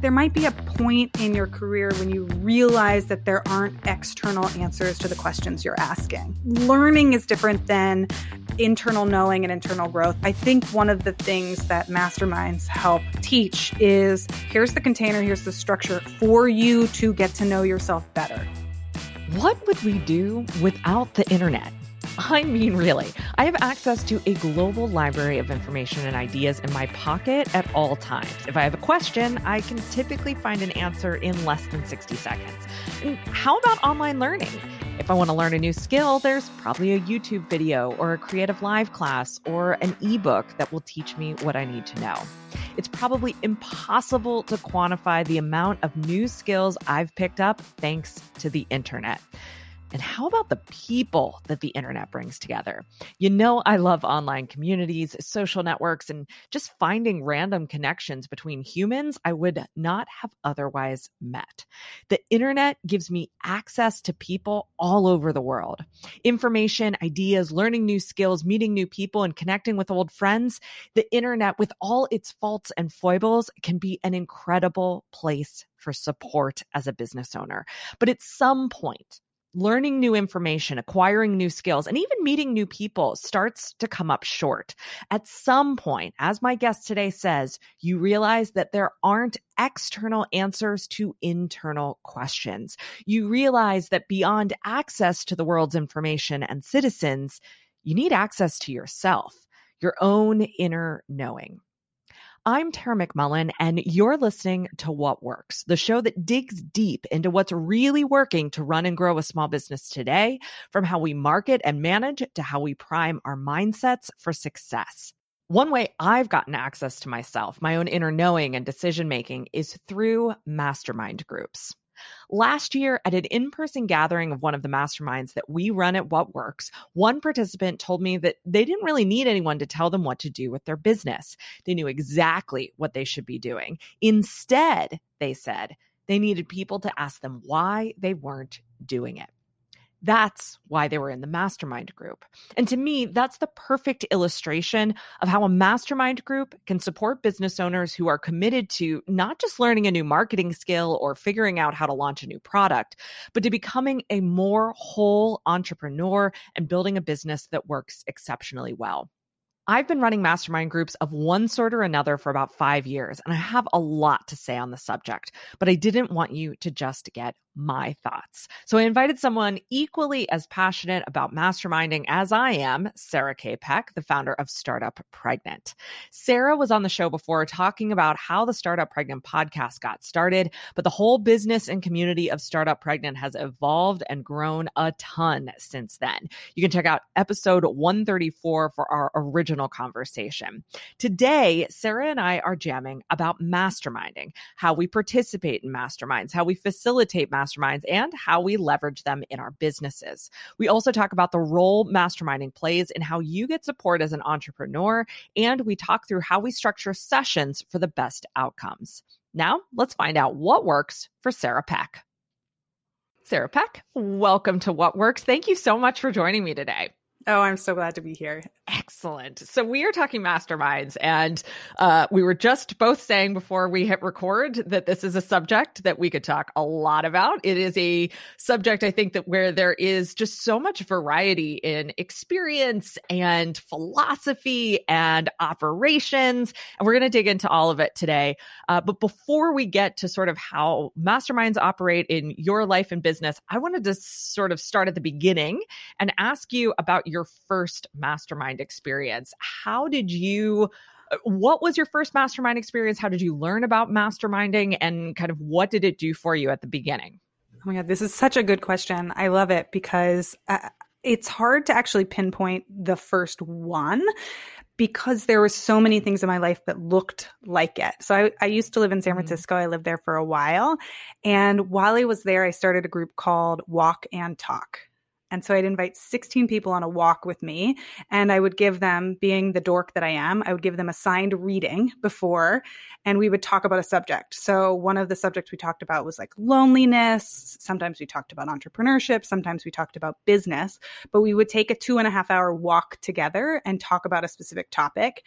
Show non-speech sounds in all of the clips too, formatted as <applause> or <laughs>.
there might be a point in your career when you realize that there aren't external answers to the questions you're asking. Learning is different than internal knowing and internal growth. I think one of the things that masterminds help teach is here's the container, here's the structure for you to get to know yourself better. What would we do without the internet? I mean, really, I have access to a global library of information and ideas in my pocket at all times. If I have a question, I can typically find an answer in less than 60 seconds. And how about online learning? If I want to learn a new skill, there's probably a YouTube video or a creative live class or an ebook that will teach me what I need to know. It's probably impossible to quantify the amount of new skills I've picked up thanks to the internet. And how about the people that the internet brings together? You know, I love online communities, social networks, and just finding random connections between humans I would not have otherwise met. The internet gives me access to people all over the world. Information, ideas, learning new skills, meeting new people, and connecting with old friends. The internet, with all its faults and foibles, can be an incredible place for support as a business owner. But at some point, learning new information, acquiring new skills, and even meeting new people starts to come up short. At some point, as my guest today says, you realize that there aren't external answers to internal questions. You realize that beyond access to the world's information and citizens, you need access to yourself, your own inner knowing. I'm Tara McMullin, and you're listening to What Works, the show that digs deep into what's really working to run and grow a small business today, from how we market and manage to how we prime our mindsets for success. One way I've gotten access to myself, my own inner knowing and decision making, is through mastermind groups. Last year, at an in person gathering of one of the masterminds that we run at What Works, one participant told me that they didn't really need anyone to tell them what to do with their business. They knew exactly what they should be doing. Instead, they said, they needed people to ask them why they weren't doing it. That's why they were in the mastermind group. And to me, that's the perfect illustration of how a mastermind group can support business owners who are committed to not just learning a new marketing skill or figuring out how to launch a new product, but to becoming a more whole entrepreneur and building a business that works exceptionally well. I've been running mastermind groups of one sort or another for about five years, and I have a lot to say on the subject, but I didn't want you to just get my thoughts. So I invited someone equally as passionate about masterminding as I am, Sarah K. Peck, the founder of Startup Pregnant. Sarah was on the show before talking about how the Startup Pregnant podcast got started, but the whole business and community of Startup Pregnant has evolved and grown a ton since then. You can check out episode 134 for our original conversation. Today, Sarah and I are jamming about masterminding, how we participate in masterminds, how we facilitate masterminds and how we leverage them in our businesses. We also talk about the role masterminding plays in how you get support as an entrepreneur, and we talk through how we structure sessions for the best outcomes. Now, let's find out what works for Sarah Peck. Sarah Peck, welcome to What Works. Thank you so much for joining me today. Oh, I'm so glad to be here. Excellent. So we are talking masterminds, and uh, we were just both saying before we hit record that this is a subject that we could talk a lot about. It is a subject I think that where there is just so much variety in experience and philosophy and operations, and we're going to dig into all of it today. Uh, but before we get to sort of how masterminds operate in your life and business, I wanted to sort of start at the beginning and ask you about your first mastermind experience. How did you? Uh, what was your first mastermind experience? How did you learn about masterminding and kind of what did it do for you at the beginning? Oh my God, this is such a good question. I love it because uh, it's hard to actually pinpoint the first one because there were so many things in my life that looked like it. So I, I used to live in San mm-hmm. Francisco. I lived there for a while. And while I was there, I started a group called Walk and Talk. And so I'd invite 16 people on a walk with me, and I would give them, being the dork that I am, I would give them assigned reading before, and we would talk about a subject. So one of the subjects we talked about was like loneliness. Sometimes we talked about entrepreneurship. Sometimes we talked about business, but we would take a two and a half hour walk together and talk about a specific topic.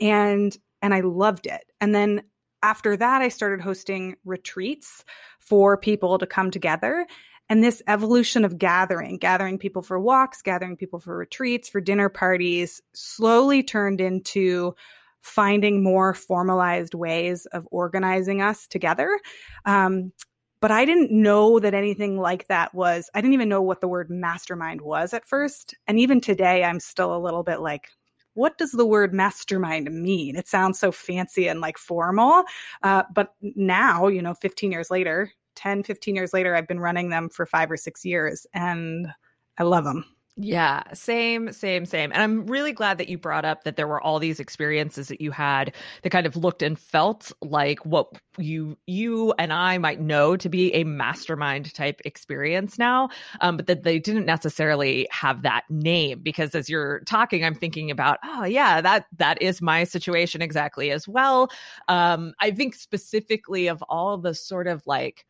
And and I loved it. And then after that, I started hosting retreats for people to come together. And this evolution of gathering, gathering people for walks, gathering people for retreats, for dinner parties, slowly turned into finding more formalized ways of organizing us together. Um, but I didn't know that anything like that was, I didn't even know what the word mastermind was at first. And even today, I'm still a little bit like, what does the word mastermind mean? It sounds so fancy and like formal. Uh, but now, you know, 15 years later, 10, 15 years later, I've been running them for five or six years and I love them. Yeah, same, same, same. And I'm really glad that you brought up that there were all these experiences that you had that kind of looked and felt like what you you and I might know to be a mastermind type experience now, um, but that they didn't necessarily have that name. Because as you're talking, I'm thinking about, oh yeah, that that is my situation exactly as well. Um, I think specifically of all the sort of like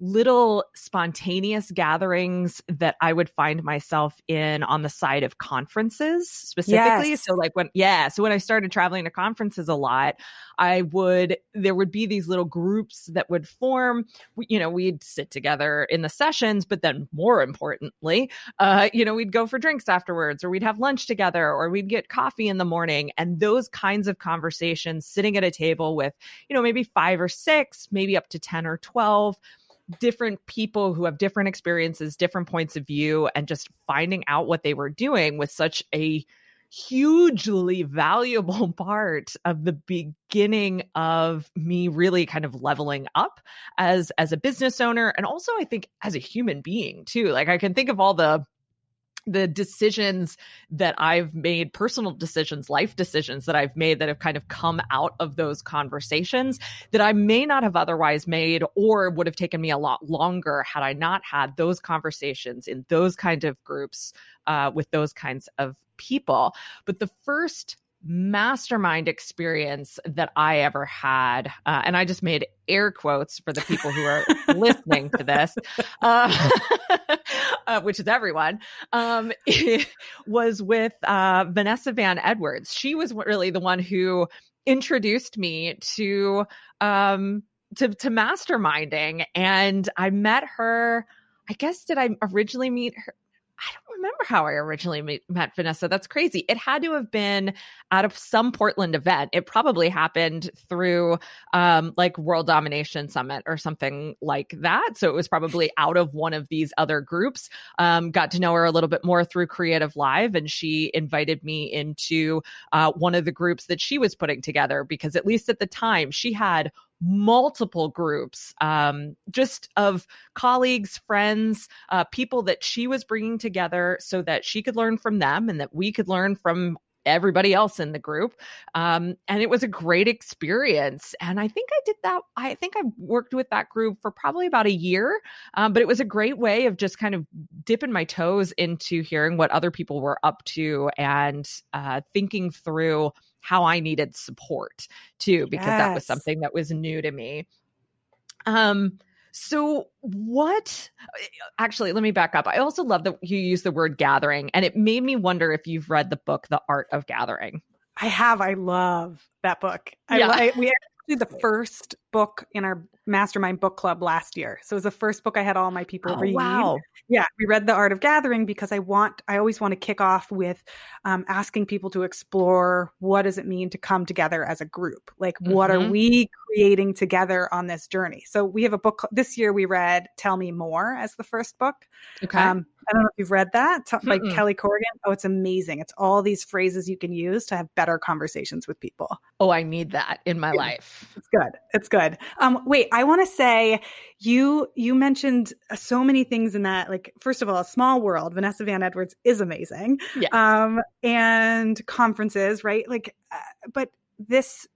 little spontaneous gatherings that I would find myself in on the side of conferences specifically. Yes. So like when yeah, so when I started traveling to conferences a lot, I would there would be these little groups that would form, you know, we'd sit together in the sessions, but then more importantly, uh, you know, we'd go for drinks afterwards or we'd have lunch together or we'd get coffee in the morning and those kinds of conversations sitting at a table with, you know, maybe 5 or 6, maybe up to 10 or 12 different people who have different experiences, different points of view, and just finding out what they were doing was such a hugely valuable <laughs> part of the beginning of me really kind of leveling up as as a business owner and also I think as a human being too. Like I can think of all the the decisions that I've made, personal decisions, life decisions that I've made that have kind of come out of those conversations that I may not have otherwise made or would have taken me a lot longer had I not had those conversations in those kind of groups uh, with those kinds of people. But the first mastermind experience that I ever had, uh, and I just made air quotes for the people who are <laughs> listening to this, uh, <laughs> uh, which is everyone, um, <laughs> was with uh, Vanessa Van Edwards. She was really the one who introduced me to um, to, to masterminding, and I met her. I guess did I originally meet her? I don't remember how I originally met Vanessa. That's crazy. It had to have been out of some Portland event. It probably happened through um, like World Domination Summit or something like that. So it was probably out of one of these other groups. Um, got to know her a little bit more through Creative Live, and she invited me into uh, one of the groups that she was putting together because, at least at the time, she had multiple groups um, just of colleagues, friends, uh, people that she was bringing together so that she could learn from them and that we could learn from everybody else in the group. Um, and it was a great experience. And I think I did that. I think I worked with that group for probably about a year. Um, but it was a great way of just kind of dipping my toes into hearing what other people were up to and uh, thinking through how I needed support too, because yes. that was something that was new to me. Um, so what actually let me back up. I also love that you use the word gathering and it made me wonder if you've read the book The Art of Gathering. I have. I love that book. Yeah. I, I, we actually the first book in our mastermind book club last year. So it was the first book I had all my people oh, read. Wow. Yeah, we read The Art of Gathering because I want I always want to kick off with um, asking people to explore what does it mean to come together as a group? Like mm-hmm. what are mm-hmm. we creating together on this journey? So we have a book this year we read Tell Me More as the first book. Okay. Um, I don't know if you've read that by Mm-mm. Kelly Corrigan. Oh, it's amazing. It's all these phrases you can use to have better conversations with people. Oh, I need that in my yeah. life. It's good. It's good. Um, wait, I want to say you you mentioned so many things in that. Like, first of all, a small world. Vanessa Van Edwards is amazing. Yeah. Um, and conferences, right? Like, uh, but this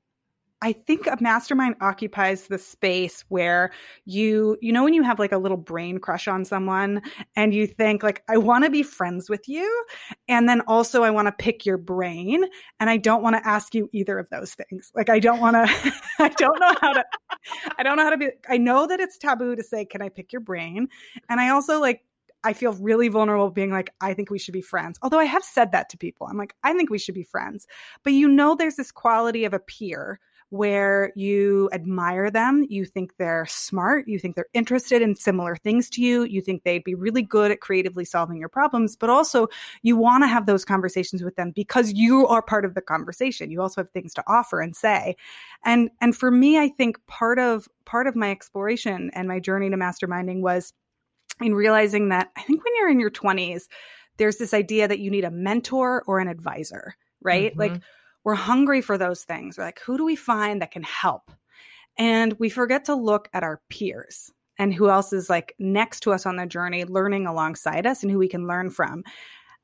I think a mastermind occupies the space where you, you know, when you have like a little brain crush on someone and you think, like, I want to be friends with you. And then also, I want to pick your brain. And I don't want to ask you either of those things. Like, I don't want to, <laughs> I don't know how to, I don't know how to be, I know that it's taboo to say, Can I pick your brain? And I also like, I feel really vulnerable being like, I think we should be friends. Although I have said that to people. I'm like, I think we should be friends. But you know, there's this quality of a peer where you admire them, you think they're smart, you think they're interested in similar things to you, you think they'd be really good at creatively solving your problems, but also you want to have those conversations with them because you are part of the conversation. You also have things to offer and say. And and for me, I think part of part of my exploration and my journey to masterminding was in realizing that I think when you're in your 20s, there's this idea that you need a mentor or an advisor, right? Mm-hmm. Like we're hungry for those things. We're like, who do we find that can help? And we forget to look at our peers and who else is like next to us on the journey, learning alongside us and who we can learn from.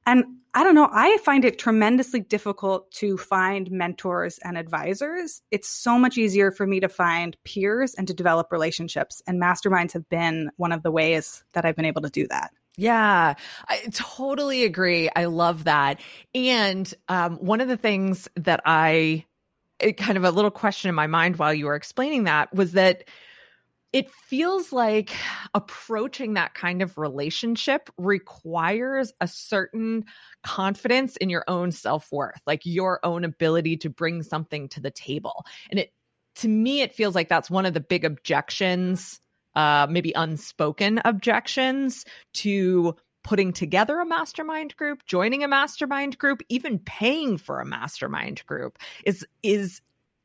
And I don't know, I find it tremendously difficult to find mentors and advisors. It's so much easier for me to find peers and to develop relationships. And masterminds have been one of the ways that I've been able to do that. Yeah, I totally agree. I love that. And um, one of the things that I kind of a little question in my mind while you were explaining that was that it feels like approaching that kind of relationship requires a certain confidence in your own self-worth like your own ability to bring something to the table and it to me it feels like that's one of the big objections uh, maybe unspoken objections to putting together a mastermind group, joining a mastermind group, even paying for a mastermind group is is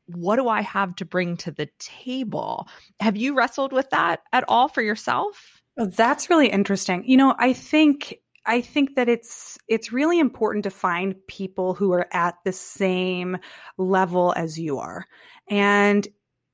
what do I have to bring to the table? Have you wrestled with that at all for yourself? Well, that's really interesting. You know, I think I think that it's it's really important to find people who are at the same level as you are. And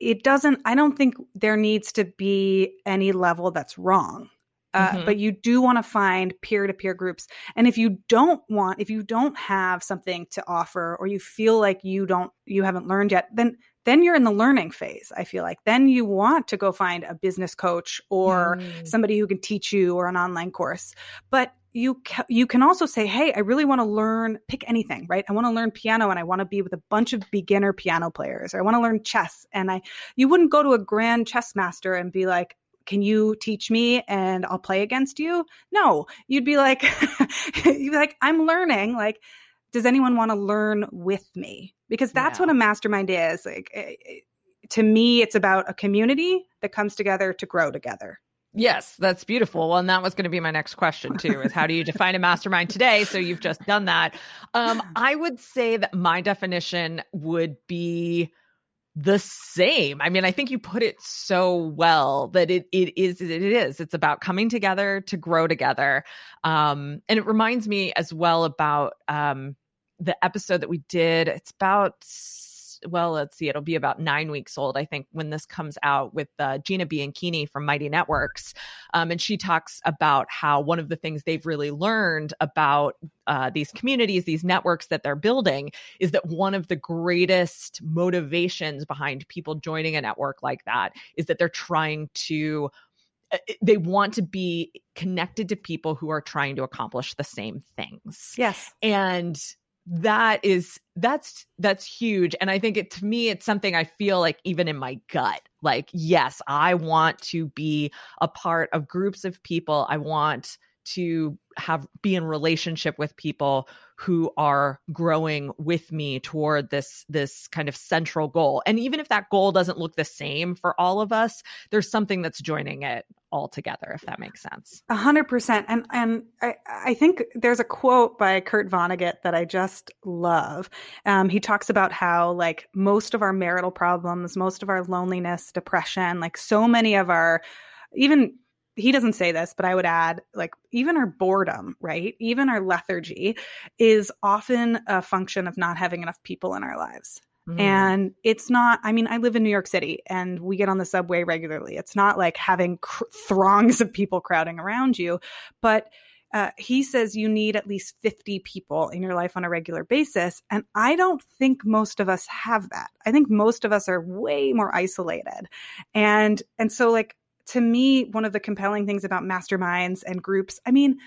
it doesn't i don't think there needs to be any level that's wrong uh, mm-hmm. but you do want to find peer-to-peer groups and if you don't want if you don't have something to offer or you feel like you don't you haven't learned yet then then you're in the learning phase i feel like. Then you want to go find a business coach or mm. somebody who can teach you or an online course. But you ca- you can also say hey i really want to learn pick anything right? I want to learn piano and i want to be with a bunch of beginner piano players or i want to learn chess and i you wouldn't go to a grand chess master and be like can you teach me and i'll play against you? No. You'd be like <laughs> you'd be like i'm learning like does anyone want to learn with me because that's yeah. what a mastermind is like eh, eh, to me it's about a community that comes together to grow together Yes, that's beautiful. Well, and that was going to be my next question too: is how do you define a mastermind today? So you've just done that. Um, I would say that my definition would be the same. I mean, I think you put it so well that it it is it is. It's about coming together to grow together. Um, and it reminds me as well about um, the episode that we did. It's about well, let's see, it'll be about nine weeks old, I think, when this comes out with uh, Gina Bianchini from Mighty Networks. Um, and she talks about how one of the things they've really learned about uh, these communities, these networks that they're building, is that one of the greatest motivations behind people joining a network like that is that they're trying to uh, they want to be connected to people who are trying to accomplish the same things. Yes. And that is that's that's huge. And i think it to me it's something i feel like even in my gut like yes i want to be a part of groups of people. I want to have be in relationship with people who are growing with me toward this this kind of central goal. And even if that goal doesn't look the same for all of us there's something that's joining it all together if that makes sense. A hundred percent. And and I, I think there's a quote by kurt vonnegut that i just love. Um, he talks about how like most of our marital problems most of our loneliness depression like so many of our even he doesn't say this, but I would add like even our boredom, right? Even our lethargy is often a function of not having enough people in our lives. Mm. And it's not, I mean, I live in New York City and we get on the subway regularly. It's not like having cr- throngs of people crowding around you, but uh, he says you need at least 50 people in your life on a regular basis. And I don't think most of us have that. I think most of us are way more isolated. And, and so like, to me, one of the compelling things about masterminds and groups, I mean,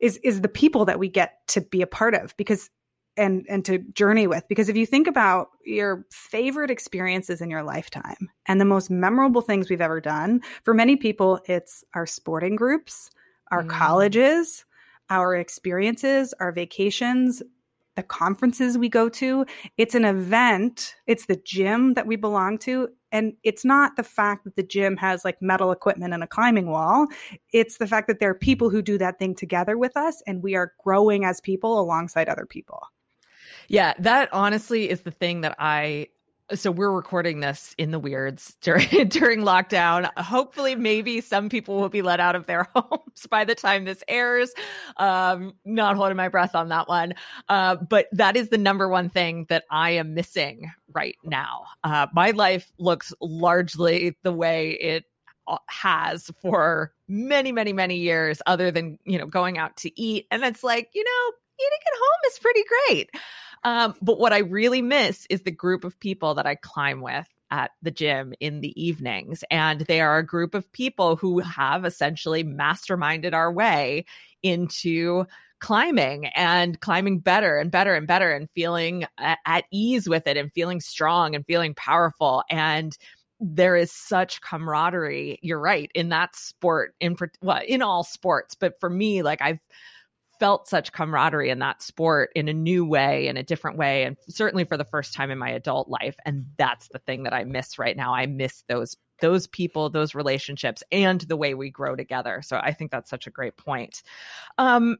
is is the people that we get to be a part of because and and to journey with because if you think about your favorite experiences in your lifetime and the most memorable things we've ever done for many people it's our sporting groups our mm. colleges our experiences our vacations the conferences we go to. It's an event. It's the gym that we belong to. And it's not the fact that the gym has like metal equipment and a climbing wall. It's the fact that there are people who do that thing together with us and we are growing as people alongside other people. Yeah, that honestly is the thing that I so we're recording this in the weirds <laughs> during during lockdown. Hopefully, maybe some people will be let out of their <laughs> homes by the time this airs. Um, not holding my breath on that one, uh, but that is the number one thing that I am missing right now. Uh, my life looks largely the way it uh, has for many, many, many years, other than you know going out to eat, and it's like you know eating at home is pretty great. Um, but what I really miss is the group of people that I climb with at the gym in the evenings. And they are a group of people who have essentially masterminded our way into climbing and climbing better and better and better and feeling at, at ease with it and feeling strong and feeling powerful. And there is such camaraderie. You're right in that sport in well in all sports, but for me, like I've felt such camaraderie in that sport in a new way, in a different way, and certainly for the first time in my adult life. And that's the thing that I miss right now. I miss those those people, those relationships, and the way we grow together. So I think that's such a great point. Um,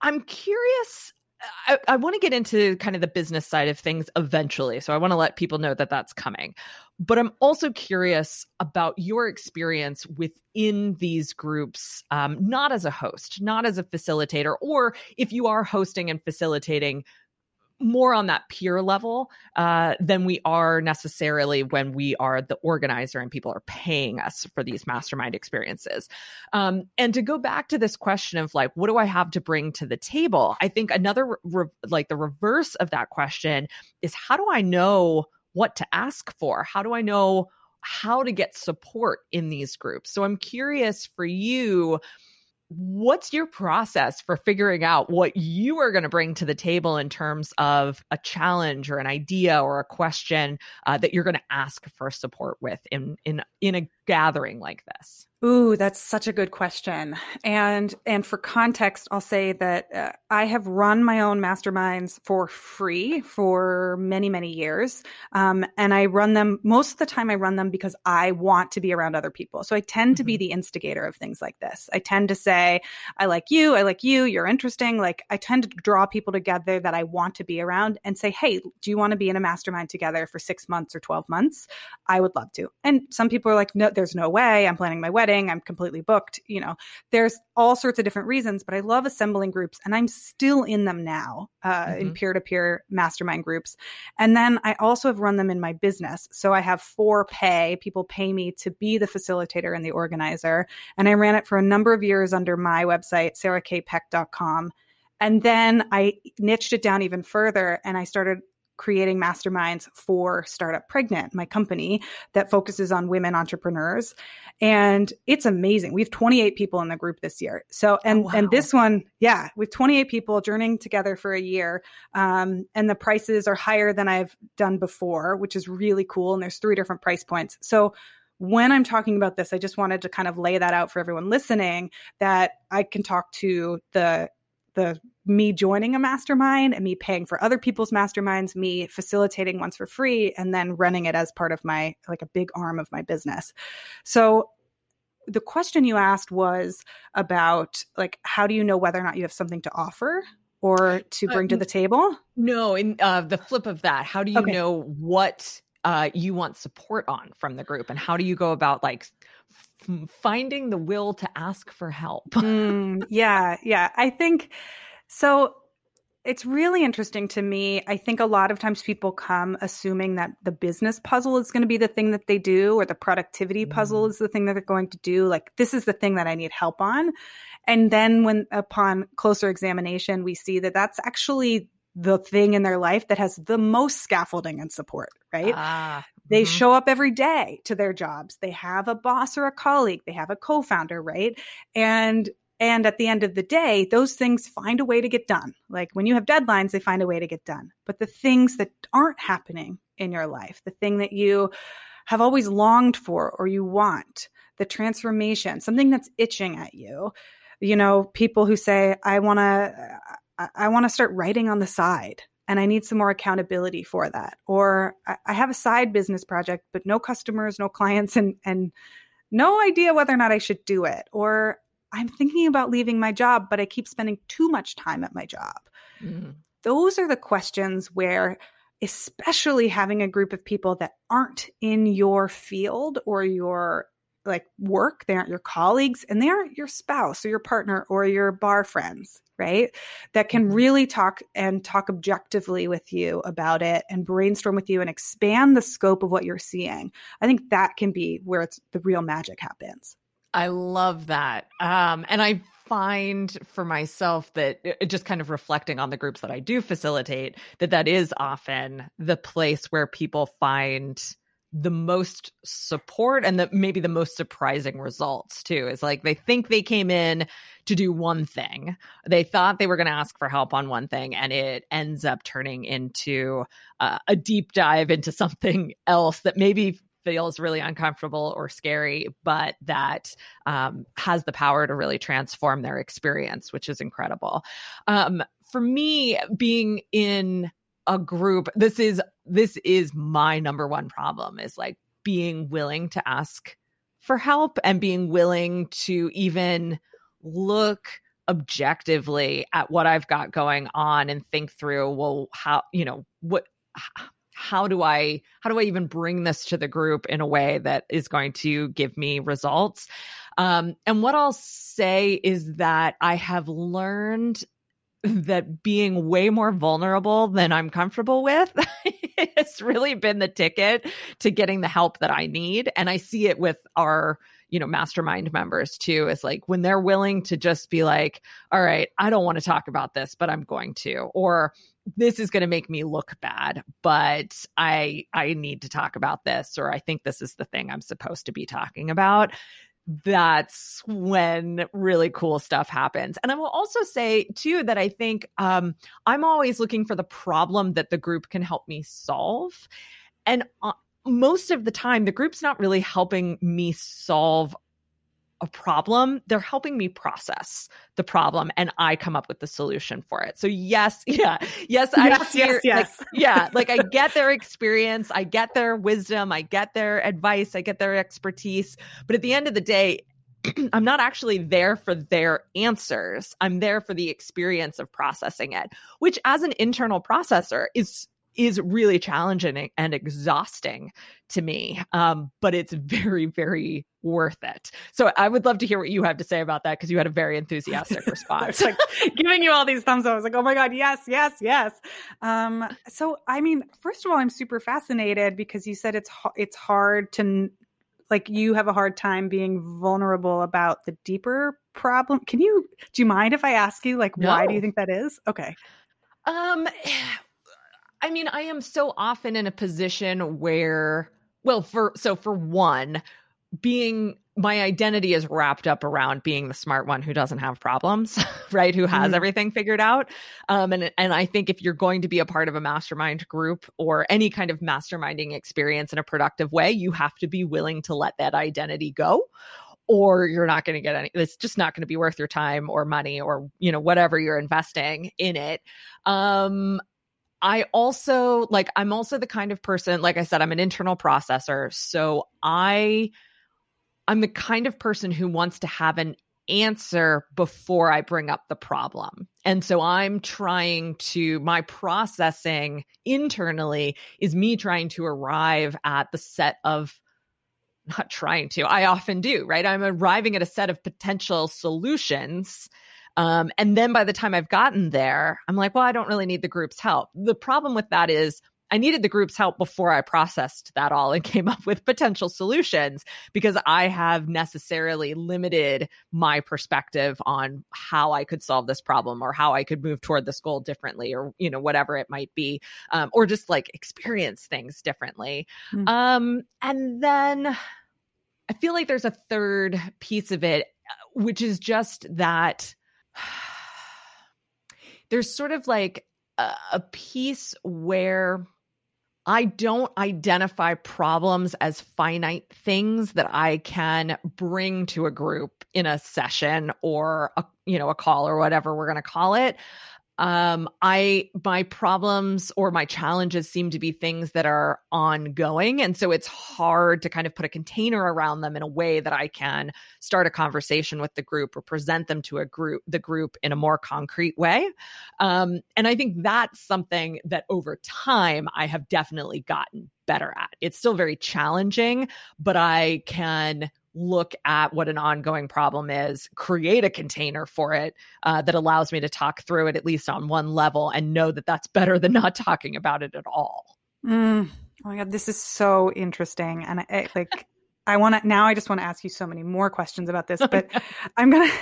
I'm curious I, I want to get into kind of the business side of things eventually. So I want to let people know that that's coming. But I'm also curious about your experience within these groups, um, not as a host, not as a facilitator, or if you are hosting and facilitating more on that peer level uh, than we are necessarily when we are the organizer and people are paying us for these mastermind experiences. Um, and to go back to this question of like, what do I have to bring to the table? I think another, re- like the reverse of that question is how do I know what to ask for? How do I know how to get support in these groups? So I'm curious for you what's your process for figuring out what you are going to bring to the table in terms of a challenge or an idea or a question uh, that you're going to ask for support with in in in a gathering like this Ooh, that's such a good question. And and for context, I'll say that uh, I have run my own masterminds for free for many many years, um, and I run them most of the time. I run them because I want to be around other people. So I tend mm-hmm. to be mm-hmm. the instigator of things like this. I tend to say, "I like you. I like you. You're interesting." Like I tend to draw people together that I want to be around and say, "Hey, do you want to be in a mastermind together for six months or twelve months?" I would love to. And some people are like, "No, there's no way. I'm planning my wedding." I'm completely booked. You know, there's all sorts of different reasons, but I love assembling groups and I'm still in them now uh, mm-hmm. in peer to peer mastermind groups. And then I also have run them in my business. So I have for pay, people pay me to be the facilitator and the organizer. And I ran it for a number of years under my website, sarahkpeck.com. And then I niched it down even further and I started creating masterminds for Startup Pregnant, my company that focuses on women entrepreneurs. And it's amazing. We have 28 people in the group this year. So, and, oh, wow. and this one, yeah, with 28 people journeying together for a year. Um, and the prices are higher than I've done before, which is really cool. And there's three different price points. So, when I'm talking about this, I just wanted to kind of lay that out for everyone listening that I can talk to the the me joining a mastermind and me paying for other people's masterminds, me facilitating ones for free, and then running it as part of my like a big arm of my business. So the question you asked was about like how do you know whether or not you have something to offer or to bring uh, to the table? No, in uh, the flip of that, how do you okay. know what uh, you want support on from the group, and how do you go about like finding the will to ask for help? <laughs> mm, yeah, yeah, I think so it's really interesting to me. I think a lot of times people come assuming that the business puzzle is going to be the thing that they do, or the productivity puzzle mm. is the thing that they're going to do. Like, this is the thing that I need help on. And then, when upon closer examination, we see that that's actually the thing in their life that has the most scaffolding and support, right? Ah, they mm-hmm. show up every day to their jobs. They have a boss or a colleague. They have a co-founder, right? And and at the end of the day, those things find a way to get done. Like when you have deadlines, they find a way to get done. But the things that aren't happening in your life, the thing that you have always longed for or you want, the transformation, something that's itching at you, you know, people who say, I want to, I, I want to start writing on the side and I need some more accountability for that. Or I, I have a side business project, but no customers, no clients, and, and no idea whether or not I should do it. Or I'm thinking about leaving my job, but I keep spending too much time at my job. Mm-hmm. Those are the questions where, especially having a group of people that aren't in your field or your like work, they aren't your colleagues, and they aren't your spouse or your partner or your bar friends, right? That can mm-hmm. really talk and talk objectively with you about it and brainstorm with you and expand the scope of what you're seeing. I think that can be where it's the real magic happens. I love that. Um, and I find for myself that it, just kind of reflecting on the groups that I do facilitate, that that is often the place where people find the most support and the maybe the most surprising results too is like they think they came in to do one thing they thought they were going to ask for help on one thing and it ends up turning into uh, a deep dive into something else that maybe feels really uncomfortable or scary, but that um, has the power to really transform their experience, which is incredible. Um, for me, being in a group, this is this is my number one problem is like being willing to ask for help and being willing to even look objectively at what I've got going on and think through, well, how, you know, what how do I how do I even bring this to the group in a way that is going to give me results? Um, and what I'll say is that I have learned that being way more vulnerable than I'm comfortable with <laughs> has really been the ticket to getting the help that I need. And I see it with our you know mastermind members too is like when they're willing to just be like all right i don't want to talk about this but i'm going to or this is going to make me look bad but i i need to talk about this or i think this is the thing i'm supposed to be talking about that's when really cool stuff happens. And i will also say too that i think um, i'm always looking for the problem that the group can help me solve. And uh, most of the time the group's not really helping me solve a problem, they're helping me process the problem and I come up with the solution for it. So yes, <laughs> yeah. Yes, I yes, hear, yes, yes. Like, yeah, <laughs> like I get their experience, I get their wisdom, I get their advice, I get their expertise, but at the end of the day, <clears throat> I'm not actually there for their answers. I'm there for the experience of processing it, which as an internal processor is is really challenging and exhausting to me. Um, but it's very, very worth it. So I would love to hear what you have to say about that because you had a very enthusiastic <laughs> response. like giving you all these thumbs up. I was like, oh my God, yes, yes, yes. Um, so I mean, first of all, I'm super fascinated because you said it's it's hard to like you have a hard time being vulnerable about the deeper problem. Can you do you mind if I ask you like no. why do you think that is? Okay. Um I mean, I am so often in a position where, well, for so for one, being my identity is wrapped up around being the smart one who doesn't have problems, <laughs> right? Who has mm-hmm. everything figured out. Um, and and I think if you're going to be a part of a mastermind group or any kind of masterminding experience in a productive way, you have to be willing to let that identity go, or you're not going to get any. It's just not going to be worth your time or money or you know whatever you're investing in it. Um, I also like I'm also the kind of person like I said I'm an internal processor so I I'm the kind of person who wants to have an answer before I bring up the problem. And so I'm trying to my processing internally is me trying to arrive at the set of not trying to. I often do, right? I'm arriving at a set of potential solutions um, and then by the time I've gotten there, I'm like, well, I don't really need the group's help. The problem with that is I needed the group's help before I processed that all and <laughs> came up with potential solutions because I have necessarily limited my perspective on how I could solve this problem or how I could move toward this goal differently or, you know, whatever it might be, um, or just like experience things differently. Mm-hmm. Um, and then I feel like there's a third piece of it, uh, which is just that <sighs> there's sort of like a, a piece where I don't identify problems as finite things that I can bring to a group in a session or a you know a call or whatever we're going to call it. Um i my problems or my challenges seem to be things that are ongoing and so it's hard to kind of put a container around them in a way that i can start a conversation with the group or present them to a group the group in a more concrete way. Um and i think that's something that over time i have definitely gotten better at. It's still very challenging but i can look at what an ongoing problem is, create a container for it uh, that allows me to talk through it at least on one level and know that that's better than not talking about it at all. Mm. Oh my God, this is so interesting. And I, like, I want to now. I just want to ask you so many more questions about this, <laughs> but I'm gonna.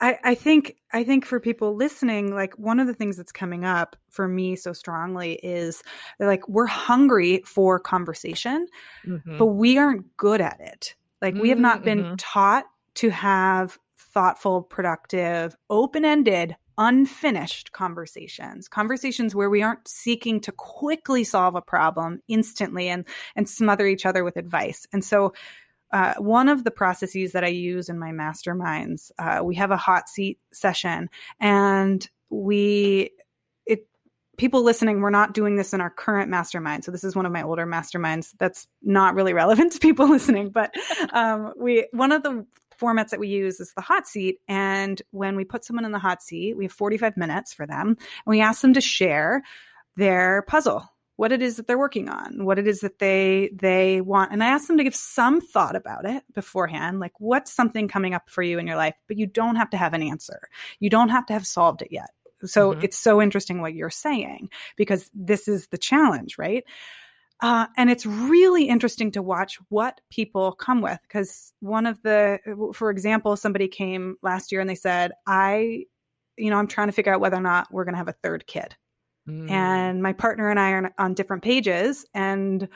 I, I think I think for people listening, like one of the things that's coming up for me so strongly is like we're hungry for conversation, mm-hmm. but we aren't good at it. Like we have not been mm-hmm. taught to have thoughtful, productive, open ended, unfinished conversations conversations where we aren't seeking to quickly solve a problem instantly and and smother each other with advice and so uh, one of the processes that i use in my masterminds uh, we have a hot seat session and we people listening, we're not doing this in our current mastermind. So this is one of my older masterminds that's not really relevant to people <laughs> listening. But um, we one of the formats that we use is the hot seat. And when we put someone in the hot seat, we have 45 minutes for them. And we ask them to share their puzzle what it is that they're working on what it is that they they want and i ask them to give some thought about it beforehand like what's something coming up for you in your life but you don't have to have an answer you don't have to have solved it yet so mm-hmm. it's so interesting what you're saying because this is the challenge, right? Uh, and it's really interesting to watch what people come with because one of the, for example, somebody came last year and they said, I, you know, I'm trying to figure out whether or not we're going to have a third kid. Mm. And my partner and I are on different pages and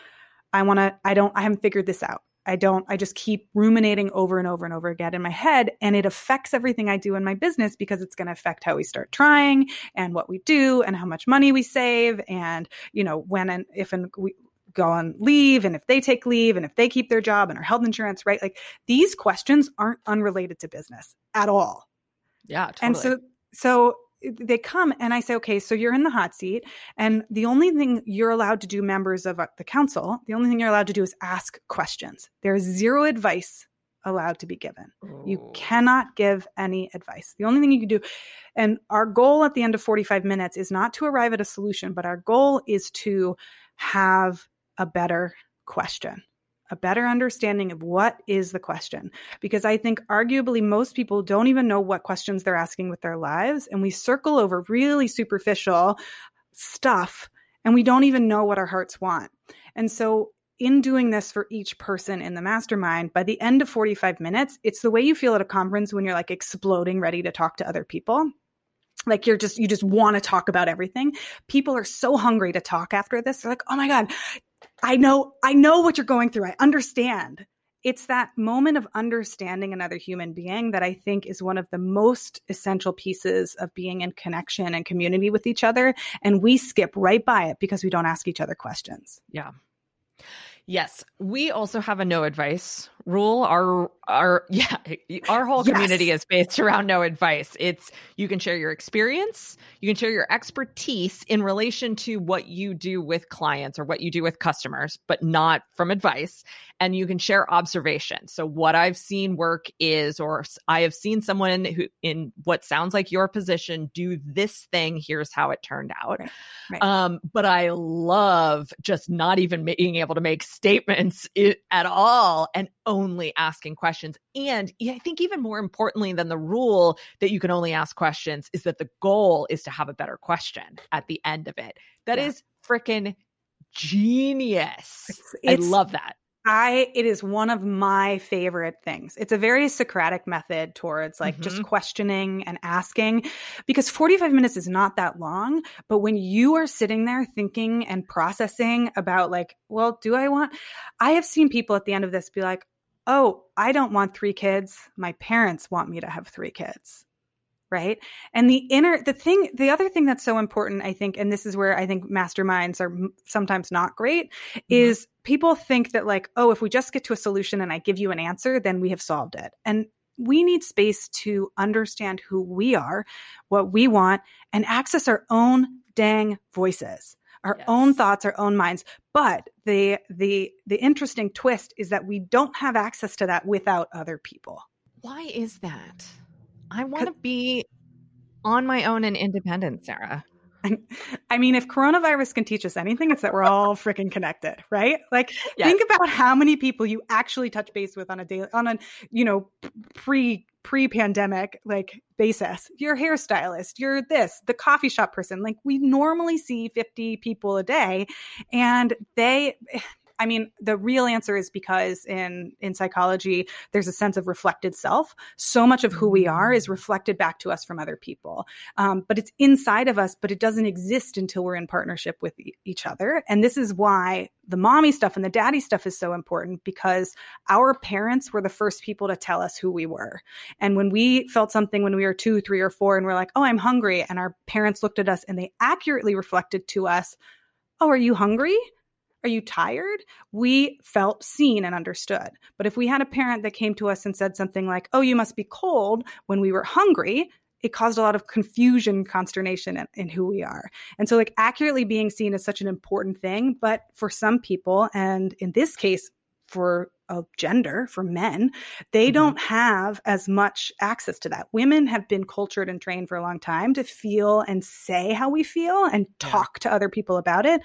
I want to, I don't, I haven't figured this out. I don't, I just keep ruminating over and over and over again in my head. And it affects everything I do in my business because it's going to affect how we start trying and what we do and how much money we save. And, you know, when and if and we, go on leave and if they take leave and if they keep their job and our health insurance, right? Like these questions aren't unrelated to business at all. Yeah. Totally. And so, so they come and I say, okay, so you're in the hot seat, and the only thing you're allowed to do, members of uh, the council, the only thing you're allowed to do is ask questions. There's zero advice allowed to be given. Oh. You cannot give any advice. The only thing you can do, and our goal at the end of 45 minutes is not to arrive at a solution, but our goal is to have a better question a better understanding of what is the question. Because I think arguably most people don't even know what questions they're asking with their lives. And we circle over really superficial stuff and we don't even know what our hearts want. And so, in doing this for each person in the mastermind, by the end of 45 minutes, it's the way you feel at a conference when you're like exploding, ready to talk to other people like you're just you just want to talk about everything people are so hungry to talk after this they're like oh my god I know, I know what you're going through. I understand. It's that moment of understanding another human being that I think is one of the most essential pieces of being in connection and community with each other. And we skip right by it because we don't ask each other questions. Yeah. Yes, we also have a no advice rule. Our our <laughs> yeah, our whole community is based around no advice. It's you can share your experience, you can share your expertise in relation to what you do with clients or what you do with customers, but not from advice. And you can share observations. So what I've seen work is or I have seen someone who in what sounds like your position do this thing, here's how it turned out. Right. Right. Um but I love just not even being able to make statements at all and only asking questions. And I think even more importantly than the rule that you can only ask questions is that the goal is to have a better question at the end of it. That yeah. is freaking genius. It's, it's, I love that. I it is one of my favorite things. It's a very Socratic method towards like mm-hmm. just questioning and asking because 45 minutes is not that long, but when you are sitting there thinking and processing about like, well, do I want I have seen people at the end of this be like, "Oh, I don't want 3 kids. My parents want me to have 3 kids." right and the inner the thing the other thing that's so important i think and this is where i think masterminds are sometimes not great mm-hmm. is people think that like oh if we just get to a solution and i give you an answer then we have solved it and we need space to understand who we are, what we want, and access our own dang voices our yes. own thoughts our own minds but the the the interesting twist is that we don't have access to that without other people why is that i want to be on my own and independent sarah I mean, if coronavirus can teach us anything, it's that we're all freaking connected, right? Like, yes. think about how many people you actually touch base with on a daily, on a, you know, pre pre-pandemic like basis. Your hairstylist. You're this the coffee shop person. Like we normally see 50 people a day and they I mean, the real answer is because in in psychology, there's a sense of reflected self. So much of who we are is reflected back to us from other people, um, but it's inside of us. But it doesn't exist until we're in partnership with e- each other. And this is why the mommy stuff and the daddy stuff is so important because our parents were the first people to tell us who we were. And when we felt something when we were two, three, or four, and we're like, oh, I'm hungry, and our parents looked at us and they accurately reflected to us, oh, are you hungry? Are you tired? We felt seen and understood. But if we had a parent that came to us and said something like, oh, you must be cold when we were hungry, it caused a lot of confusion, consternation in, in, who we are. And so, like, accurately being seen is such an important thing. But for some people, and in this case, for a gender, for men, they mm-hmm. don't have as much access to that. Women have been cultured and trained for a long time to feel and say how we feel and talk yeah. to other people about it.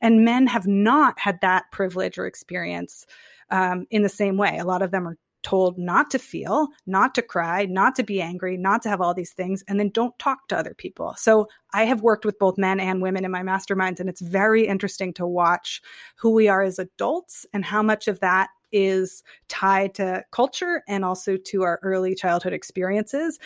And men have not had that privilege or experience um, in the same way. A lot of them are told not to feel, not to cry, not to be angry, not to have all these things, and then don't talk to other people. So I have worked with both men and women in my masterminds, and it's very interesting to watch who we are as adults and how much of that is tied to culture and also to our early childhood experiences.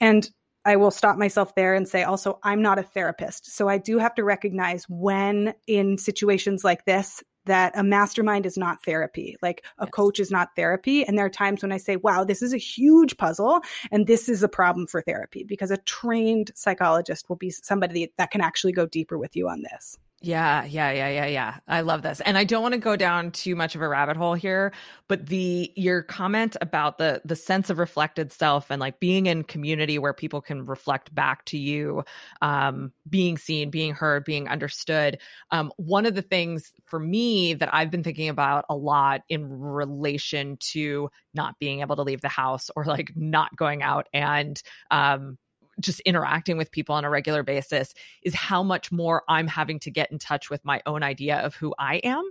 And I will stop myself there and say also, I'm not a therapist. So I do have to recognize when in situations like this, that a mastermind is not therapy. Like a yes. coach is not therapy. And there are times when I say, wow, this is a huge puzzle and this is a problem for therapy because a trained psychologist will be somebody that can actually go deeper with you on this. Yeah, yeah, yeah, yeah, yeah. I love this. And I don't want to go down too much of a rabbit hole here, but the your comment about the the sense of reflected self and like being in community where people can reflect back to you, um, being seen, being heard, being understood. Um, one of the things for me that I've been thinking about a lot in relation to not being able to leave the house or like not going out and um just interacting with people on a regular basis is how much more I'm having to get in touch with my own idea of who I am.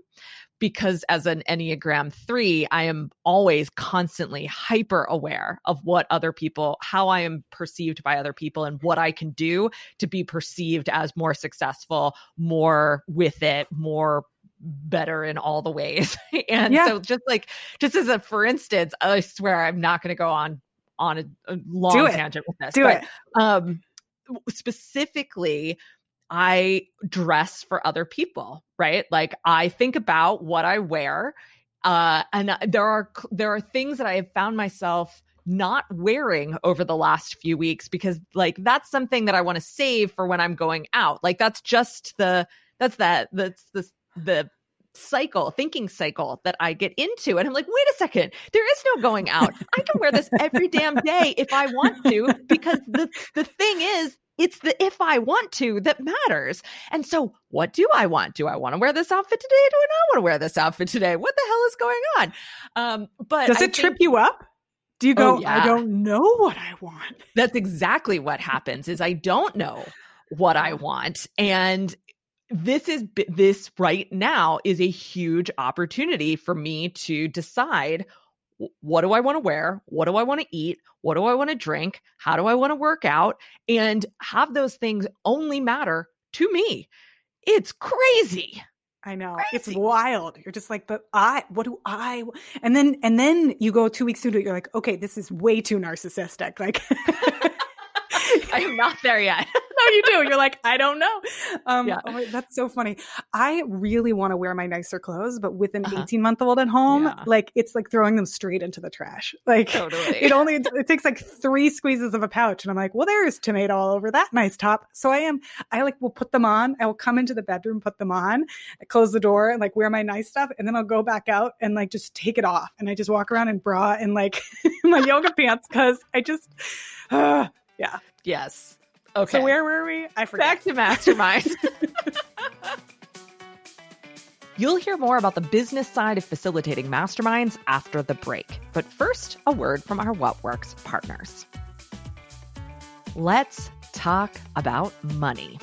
Because as an Enneagram 3, I am always constantly hyper aware of what other people, how I am perceived by other people, and what I can do to be perceived as more successful, more with it, more better in all the ways. <laughs> and yeah. so just like just as a for instance, I swear I'm not going to go on on a, a long tangent with this. Do but, it. Um, specifically, I dress for other people, right? Like I think about what I wear, uh, and there are there are things that I have found myself not wearing over the last few weeks because like that's something that I want to save for when I'm going out. Like that's just the that's that that's the the cycle, thinking cycle that I get into. And I'm like, wait a second, there is no going out. I can wear this every damn day if I want to, because the, the thing is, it's the if I want to that matters. And so, what do I want? Do I want to wear this outfit today? Do I not want to wear this outfit today? What the hell is going on? Um, but does it trip you up? Do you go, oh, yeah. I don't know what I want? That's exactly what happens is I don't know what I want. And this is this right now is a huge opportunity for me to decide what do I want to wear? What do I want to eat? What do I want to drink? How do I want to work out? And have those things only matter to me. It's crazy. I know. Crazy. It's wild. You're just like, but I, what do I, and then, and then you go two weeks into it, you're like, okay, this is way too narcissistic. Like, <laughs> <laughs> I am not there yet. <laughs> no, you do. You're like, I don't know. Um, yeah. Oh, that's so funny. I really want to wear my nicer clothes, but with an 18 uh-huh. month old at home, yeah. like it's like throwing them straight into the trash. Like totally. it only it takes like three squeezes of a pouch, and I'm like, well, there's tomato all over that nice top. So I am. I like will put them on. I will come into the bedroom, put them on, close the door, and like wear my nice stuff, and then I'll go back out and like just take it off, and I just walk around in bra and like <laughs> my yoga pants because I just, uh, <sighs> yeah. Yes. Okay. So where were we? I forgot. Back to mastermind. <laughs> You'll hear more about the business side of facilitating masterminds after the break. But first, a word from our What Works partners. Let's talk about money.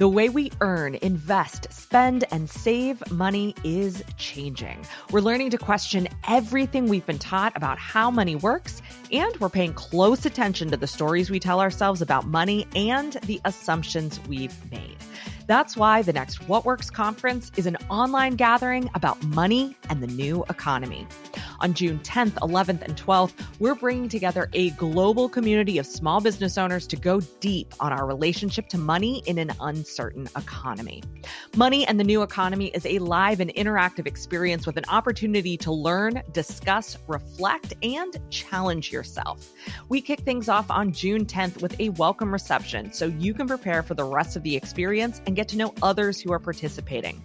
The way we earn, invest, spend, and save money is changing. We're learning to question everything we've been taught about how money works, and we're paying close attention to the stories we tell ourselves about money and the assumptions we've made. That's why the next What Works conference is an online gathering about money and the new economy. On June 10th, 11th, and 12th, we're bringing together a global community of small business owners to go deep on our relationship to money in an uncertain economy. Money and the New Economy is a live and interactive experience with an opportunity to learn, discuss, reflect, and challenge yourself. We kick things off on June 10th with a welcome reception so you can prepare for the rest of the experience and get to know others who are participating.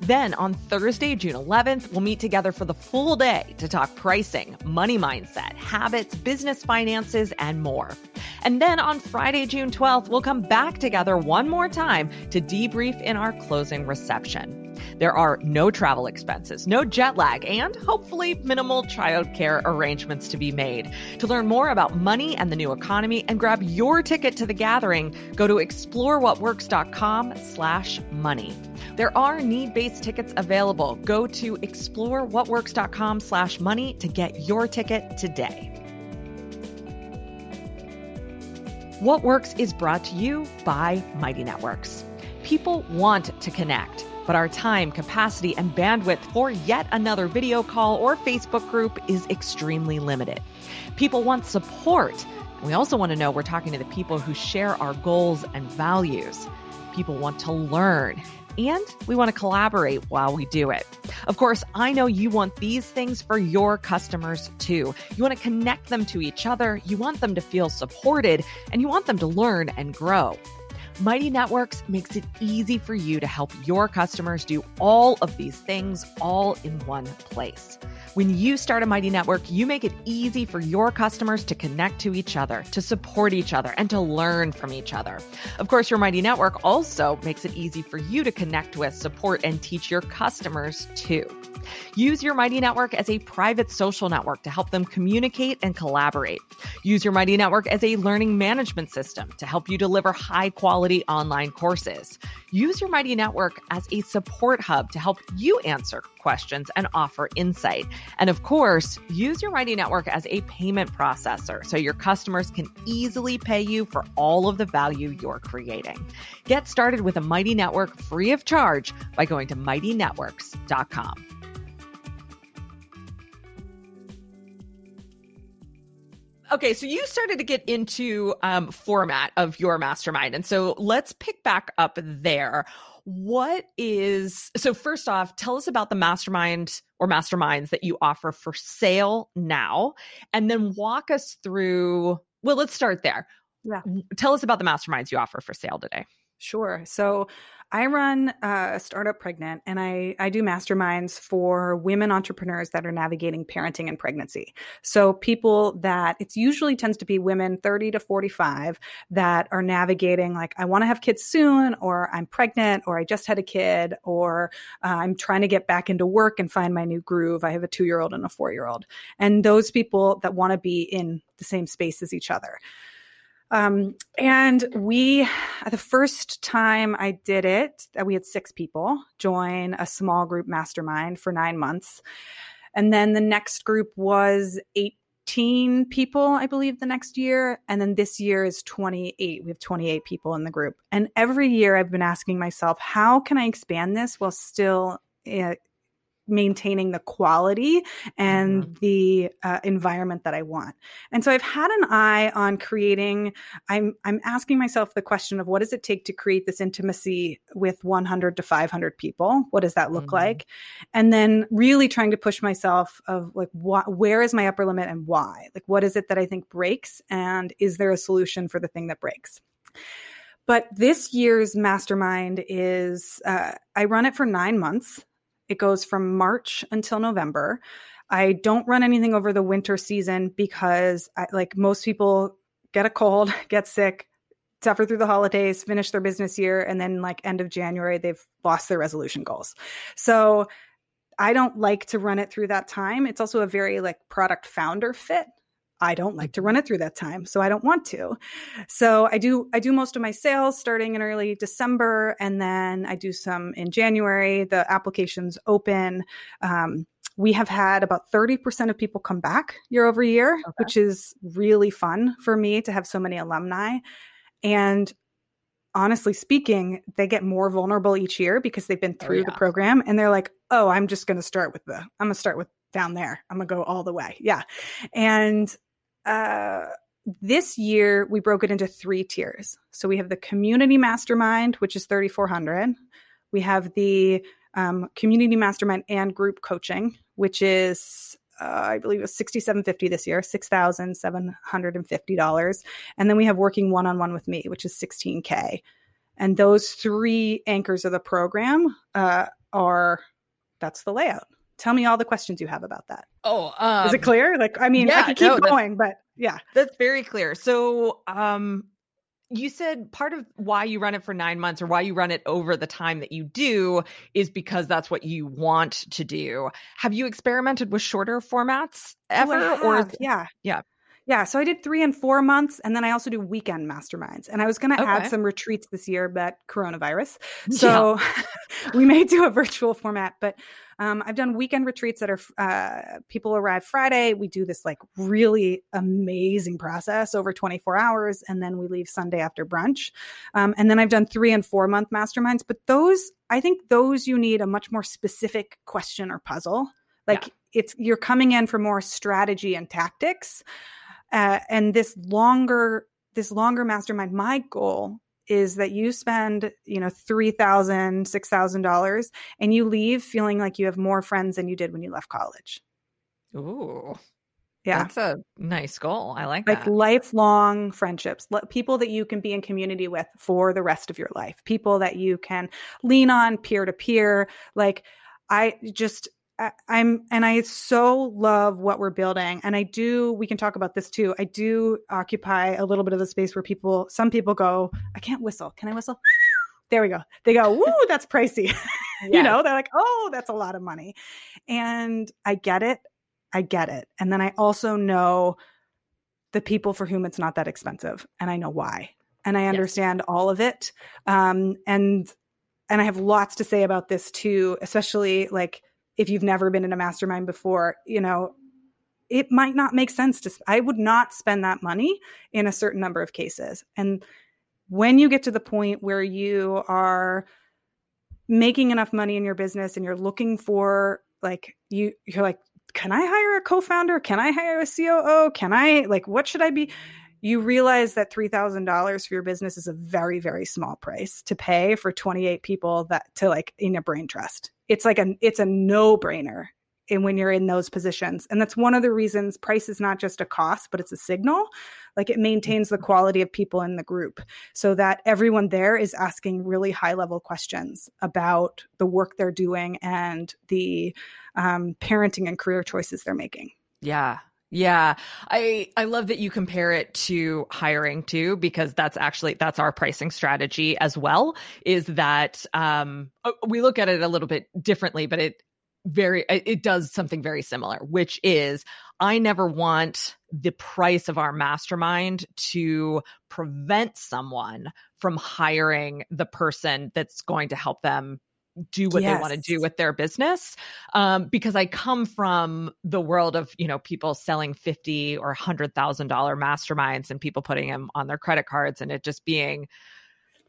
Then on Thursday, June 11th, we'll meet together for the full day to talk pricing, money mindset, habits, business finances, and more. And then on Friday, June 12th, we'll come back together one more time to debrief in our closing reception. There are no travel expenses, no jet lag, and hopefully minimal childcare arrangements to be made. To learn more about money and the new economy and grab your ticket to the gathering, go to explorewhatworks.com slash money. There are need-based tickets available. Go to explorewhatworks.com slash money to get your ticket today. What Works is brought to you by Mighty Networks. People want to connect, but our time, capacity, and bandwidth for yet another video call or Facebook group is extremely limited. People want support. We also want to know we're talking to the people who share our goals and values. People want to learn and we want to collaborate while we do it. Of course, I know you want these things for your customers too. You want to connect them to each other, you want them to feel supported, and you want them to learn and grow. Mighty Networks makes it easy for you to help your customers do all of these things all in one place. When you start a Mighty Network, you make it easy for your customers to connect to each other, to support each other, and to learn from each other. Of course, your Mighty Network also makes it easy for you to connect with, support, and teach your customers too. Use your Mighty Network as a private social network to help them communicate and collaborate. Use your Mighty Network as a learning management system to help you deliver high quality online courses. Use your Mighty Network as a support hub to help you answer questions and offer insight. And of course, use your Mighty Network as a payment processor so your customers can easily pay you for all of the value you're creating. Get started with a Mighty Network free of charge by going to mightynetworks.com. Okay, so you started to get into um, format of your mastermind, and so let's pick back up there. What is so? First off, tell us about the mastermind or masterminds that you offer for sale now, and then walk us through. Well, let's start there. Yeah, tell us about the masterminds you offer for sale today. Sure. So I run a startup pregnant and I, I do masterminds for women entrepreneurs that are navigating parenting and pregnancy. So people that it's usually tends to be women 30 to 45 that are navigating like, I want to have kids soon, or I'm pregnant, or I just had a kid, or uh, I'm trying to get back into work and find my new groove. I have a two year old and a four year old. And those people that want to be in the same space as each other. Um, and we, the first time I did it, we had six people join a small group mastermind for nine months. And then the next group was 18 people, I believe, the next year. And then this year is 28. We have 28 people in the group. And every year I've been asking myself, how can I expand this while still uh, maintaining the quality and Mhm. the uh, environment that I want. And so I've had an eye on creating. I'm I'm asking myself the question of what does it take to create this intimacy with 100 to 500 people? What does that look Mhm. like? And then really trying to push myself of like what where is my upper limit and why? Like what is it that I think breaks and is there a solution for the thing that breaks? But this year's mastermind is uh, I run it for nine months. It goes from March until November. I don't run anything over the winter season because, I, like most people, get a cold, <laughs> get sick, suffer through the holidays, finish their business year, and then like end of January, they've lost their resolution goals. So I don't like to run it through that time. It's also a very like product founder fit. I don't like to run it through that time, so I don't want to. So I do I do most of my sales starting in early December, and then I do some in January. The applications open. Um, we have had about 30% of people come back year over year, Okay. which is really fun for me to have so many alumni. And honestly speaking, they get more vulnerable each year because they've been Oh, through the program and they're like, oh, I'm just going to start with the, I'm going to start with down there. I'm going to go all the way. Yeah. And uh, this year we broke it into three tiers. So we have the community mastermind, which is 3,400. We have the um, community mastermind and group coaching, which is uh, I believe it was sixty seven fifty this year, six thousand seven hundred and fifty dollars, and then we have working one on one with me, which is sixteen k. And those three anchors of the program uh, are that's the layout. Tell me all the questions you have about that. Oh, um, Is it clear? Like, I mean, I yeah, could keep no, going, but yeah. That's very clear. So, um, you said part of why you run it for nine months or why you run it over the time that you do is because that's what you want to do. Have you experimented with shorter formats ever? Oh, or have, yeah, yeah. yeah. So I did three and four months, and then I also do weekend masterminds. And I was going to Okay. add some retreats this year, but coronavirus. So <laughs> we may do a virtual format, but um, I've done weekend retreats that are uh, people arrive Friday. We do this like really amazing process over 24 hours, and then we leave Sunday after brunch. Um, and then I've done three and four month masterminds, but those I think those you need a much more specific question or puzzle. Like it's you're coming in for more strategy and tactics, uh, and this longer this longer mastermind. My goal is that you spend you know three thousand six thousand dollars and you leave feeling like you have more friends than you did when you left college. Ooh, yeah. That's a nice goal. I like, like that. lifelong friendships. People that you can be in community with for the rest of your life. People that you can lean on peer to peer. Like i just I- i'm and i so love what we're building and i do we can talk about this too. I do occupy a little bit of the space where people some people go i can't whistle. Can i whistle? <laughs> There we go. They go woo <laughs> that's pricey. <laughs> You know they're like oh that's a lot of money. And i get it. I get it. And then i also know the people for whom it's not that expensive and i know why. And i understand all of it. Um, and and i have lots to say about this too especially like if you've never been in a mastermind before you know it might not make sense to i would not spend that money in a certain number of cases. And when you get to the point where you are making enough money in your business and you're looking for like you you're like can i hire a co-founder? Can i hire a coo can i like what should i be? You realize that $3000 for your business is a very very small price to pay for 28 people that to like in a brain trust it's like a it's a no brainer and when you're in those positions. And that's one of the reasons price is not just a cost but it's a signal. Like it maintains the quality of people in the group so that everyone there is asking really high level questions about the work they're doing and the um, parenting and career choices they're making. Yeah. Yeah. I I love that you compare it to hiring too because that's actually that's our pricing strategy as well is that um uh, we look at it a little bit differently but it very it it does something very similar which is I never want the price of our mastermind to prevent someone from hiring the person that's going to help them do what they want to do with their business um, because I come from the world of you know people selling fifty or hundred thousand dollar masterminds and people putting them on their credit cards and it just being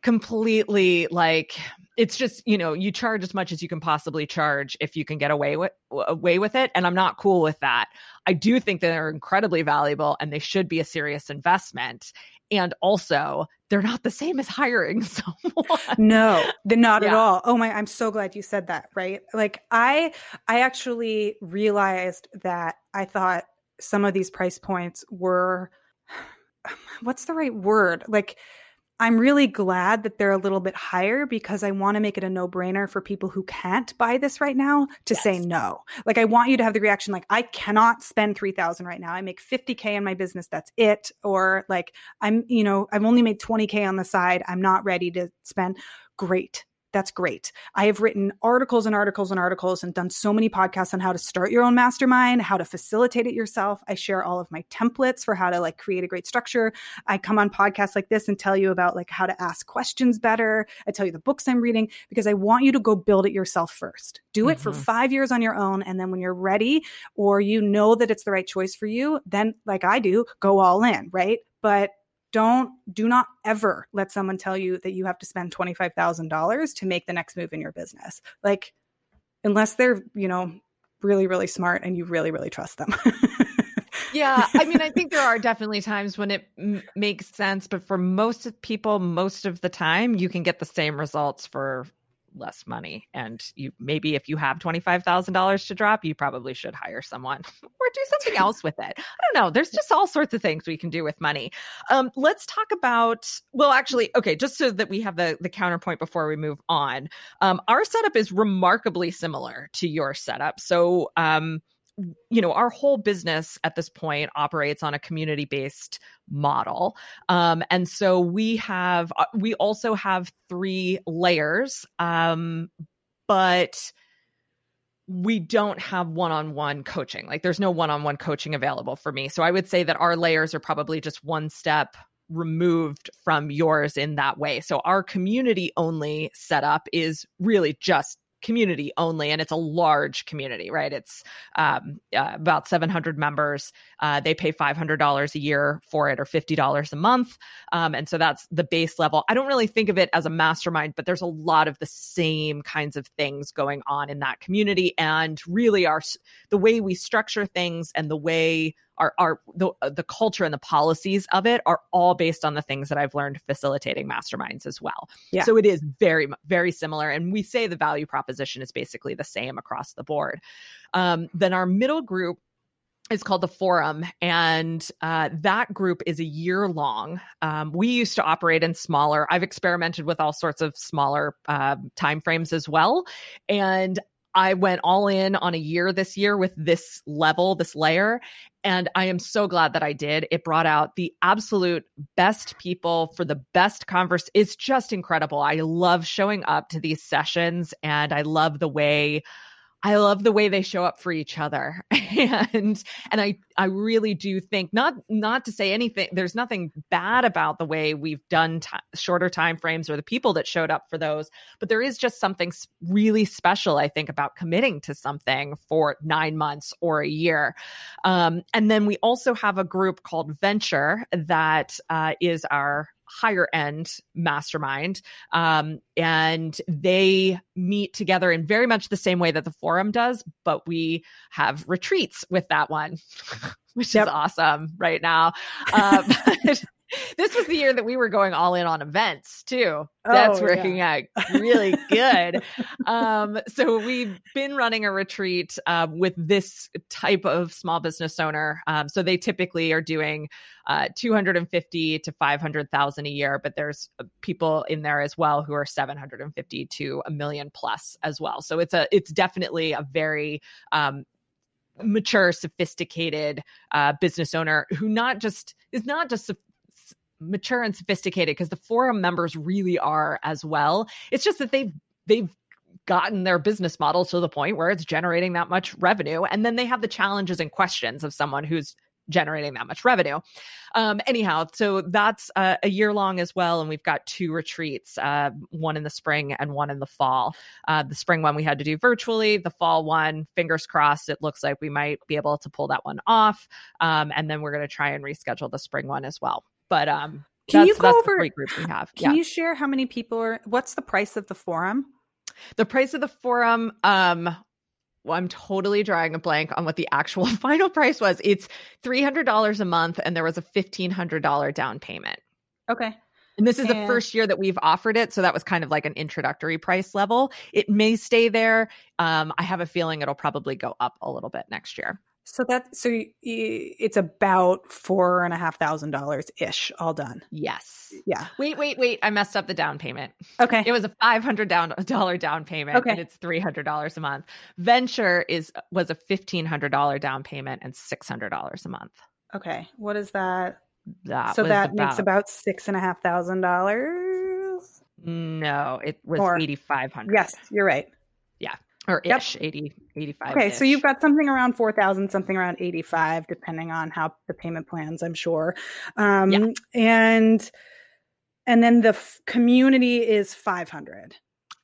completely like it's just you know you charge as much as you can possibly charge if you can get away with away with it and i'm not cool with that. I do think they're incredibly valuable and they should be a serious investment and also they're not the same as hiring <laughs> someone. No they're not yeah. at all. Oh my i'm so glad you said that right? Like i i actually realized that i thought some of these price points were <sighs> what's the right word? Like I'm really glad that they're a little bit higher because I want to make it a no brainer for people who can't buy this right now to yes. say no. Like I want you to have the reaction like I cannot spend 3000 right now. I make 50k in my business, that's it or like I'm, you know, I've only made 20k on the side. I'm not ready to spend. Great that's great. I have written articles and articles and articles and done so many podcasts on how to start your own mastermind, how to facilitate it yourself. I share all of my templates for how to like create a great structure. I come on podcasts like this and tell you about like how to ask questions better. I tell you the books I'm reading because I want you to go build it yourself first. Do it mm-hmm. for 5 years on your own and then when you're ready or you know that it's the right choice for you, then like I do, go all in, right? But don't do not ever let someone tell you that you have to spend $25,000 to make the next move in your business. Like unless they're, you know, really really smart and you really really trust them. <laughs> yeah, I mean I think there are definitely times when it m- makes sense, but for most people most of the time you can get the same results for less money and you maybe if you have $25,000 to drop you probably should hire someone <laughs> or do something else with it. I don't know there's just all sorts of things we can do with money. Um, let's talk about well actually okay just so that we have the the counterpoint before we move on. Um, our setup is remarkably similar to your setup. So um, you know our whole business at this point operates on a community based model. Um, and so we have uh, we also have three layers um, but we don't have one-on-one coaching. Like there's no one-on-one coaching available for me. So i would say that our layers are probably just one step removed from yours in that way. So our community only setup is really just community only, and it's a large community, right? It's um, uh, about 700 members. Uh, they pay $500 a year for it or $50 a month. Um, and so that's the base level. I don't really think of it as a mastermind, but there's a lot of the same kinds of things going on in that community. And really, our the way we structure things and the way are are the uh, the culture and the policies of it are all based on the things that I've learned facilitating masterminds as well. Yeah. So it is very very similar, and we say the value proposition is basically the same across the board. Um, then our middle group is called the forum and uh, that group is a year long um, we used to operate in smaller i've experimented with all sorts of smaller uh, time frames as well and I went all in on a year this year with this level, this layer. And I am so glad that I did. It brought out the absolute best people for the best converse. It's just incredible. I love showing up to these sessions and I love the way I love the way they show up for each other. <laughs> and and I I really do think not not to say anything there's nothing bad about the way we've done t- shorter time frames or the people that showed up for those, but there is just something really special I think about committing to something for 9 months or a year. Um, and then we also have a group called Venture that uh, is our higher end mastermind. Um, and they meet together in very much the same way that the forum does, but we have retreats with that one, <laughs> which yep. is awesome right now. <laughs> Um, <laughs> this was the year that we were going all in on events too. That's oh, working yeah. out really good. <laughs> um, so we've been running a retreat uh, with this type of small business owner. Um, so they typically are doing uh, 250 to 500,000 a year, but there's uh, people in there as well who are 750 to a million plus as well. So it's a it's definitely a very um, mature, sophisticated uh, business owner who not just is not just mature and sophisticated because the forum members really are as well. It's just that they've they've gotten their business model to the point where it's generating that much revenue and then they have the challenges and questions of someone who's generating that much revenue. Um, anyhow, so that's uh, a year long as well. And we've got two retreats, uh, one in the spring and one in the fall. Uh, the spring one we had to do virtually, the fall one, fingers crossed, it looks like we might be able to pull that one off. Um, and then we're going to try and reschedule the spring one as well. But um, Can that's, you go that's over? the great group we have. Can yeah. you share how many people are? What's the price of the forum? The price of the forum, um, well, I'm totally drawing a blank on what the actual <laughs> final price was. It's $300 a month, and there was a $1,500 down payment. Okay. And this is the first year that we've offered it. So that was kind of like an introductory price level. It may stay there. Um, I have a feeling it'll probably go up a little bit next year. So that so y- y- it's about four and a half thousand dollars ish, all done. Yes. Yeah. Wait, wait, wait. I messed up the down payment. Okay. It was a five hundred down dollar down payment, Okay. and it's three hundred dollars a month. Venture is was a fifteen hundred dollar down payment and six hundred dollars a month. Okay. What is that? That so that makes about six and a half thousand dollars. no, it was eighty five hundred. Yes, you're right. Or Yep. ish 80 85 Okay, so you've got something around four thousand, something around eighty-five, depending on how the payment plans. I'm sure. Um, Yeah. And and then the f- community is five hundred.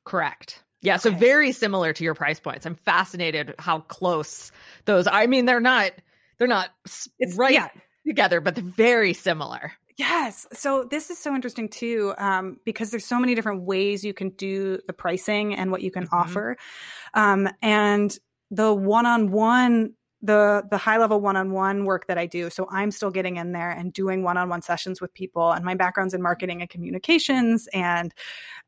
correct. Yeah, so very similar to your price points. I'm fascinated how close those. I mean, they're not they're not It's right yeah, together, but they're very similar. Yes. So this is so interesting too, um, because there's so many different ways you can do the pricing and what you can Mhm. offer. Um, and the one-on-one, the the high level one-on-one work that I do. So I'm still getting in there and doing one-on-one sessions with people. And my background's in marketing and communications, and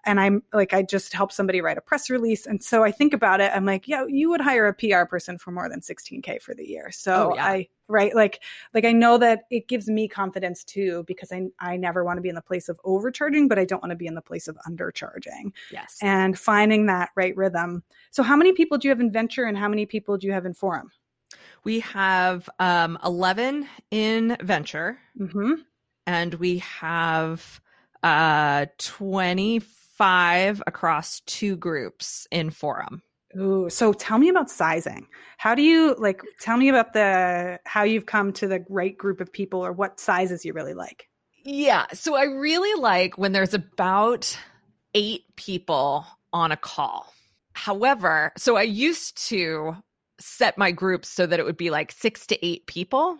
and I'm like I just help somebody write a press release. And so I think about it. I'm like, yeah, you would hire a PR person for more than 16k for the year. So Oh, yeah. I right like like I know that it gives me confidence too because I I never want to be in the place of overcharging, but I don't want to be in the place of undercharging Yes. and finding that right rhythm. So how many people do you have in venture and how many people do you have in forum? we have um 11 in venture Mm-hmm. and we have uh 25 across two groups in forum. Ooh, so tell me about sizing. How do you like tell me about the how you've come to the right group of people or what sizes you really like? Yeah. So I really like when there's about eight people on a call. However, so I used to set my groups so that it would be like six to eight people.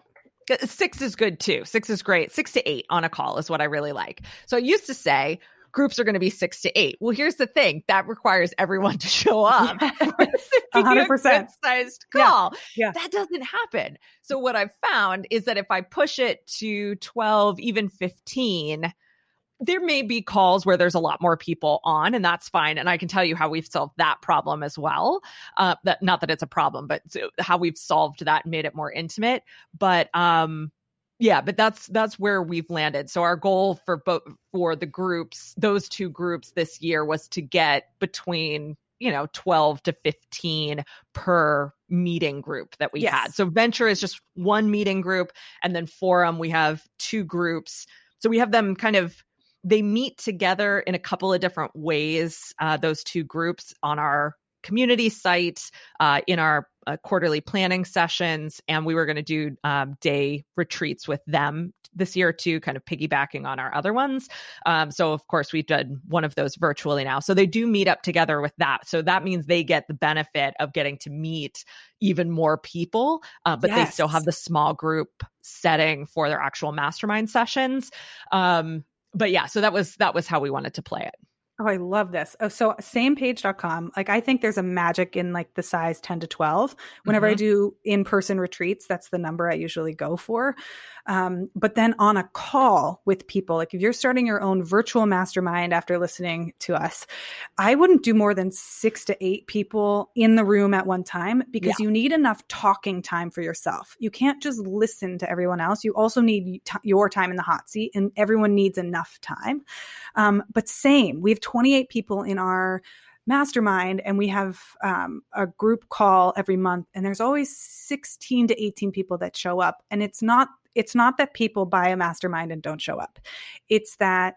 Uh, Six is good too. Six is great. Six to eight on a call is what I really like. So I used to say groups are going to be six to eight. Well, here's the thing that requires everyone to show <laughs> up. <laughs> A hundred percent. Sized call. Yeah. That doesn't happen. So what I've found is that if I push it to 12, even 15, there may be calls where there's a lot more people on and that's fine and i can tell you how we've solved that problem as well uh, that not that it's a problem but how we've solved that and made it more intimate but um yeah but that's that's where we've landed. So our goal for both for the groups those two groups this year was to get between you know 12 to 15 per meeting group that we Yes. had so venture is just one meeting group and then forum we have two groups. So we have them kind of they meet together in a couple of different ways uh, those two groups on our community site uh, in our uh, quarterly planning sessions and we were going to do um, day retreats with them this year too kind of piggybacking on our other ones. Um, so of course we've done one of those virtually now. So they do meet up together with that. So that means they get the benefit of getting to meet even more people uh, but they still have the small group setting for their actual mastermind sessions. Um but yeah so that was that was how we wanted to play it Oh, I love this. Oh, so samepage.com. Like I think there's a magic in like the size 10 to 12. Whenever I Mhm. do in-person retreats, that's the number I usually go for. Um, but then on a call with people, like if you're starting your own virtual mastermind after listening to us, I wouldn't do more than six to eight people in the room at one time because you need enough talking time for yourself. You can't just listen to everyone else. You also need t- your time in the hot seat, and everyone needs enough time. Um, but same, we have 28 people in our mastermind and we have um, a group call every month and there's always 16 to 18 people that show up and it's not it's not that people buy a mastermind and don't show up. It's that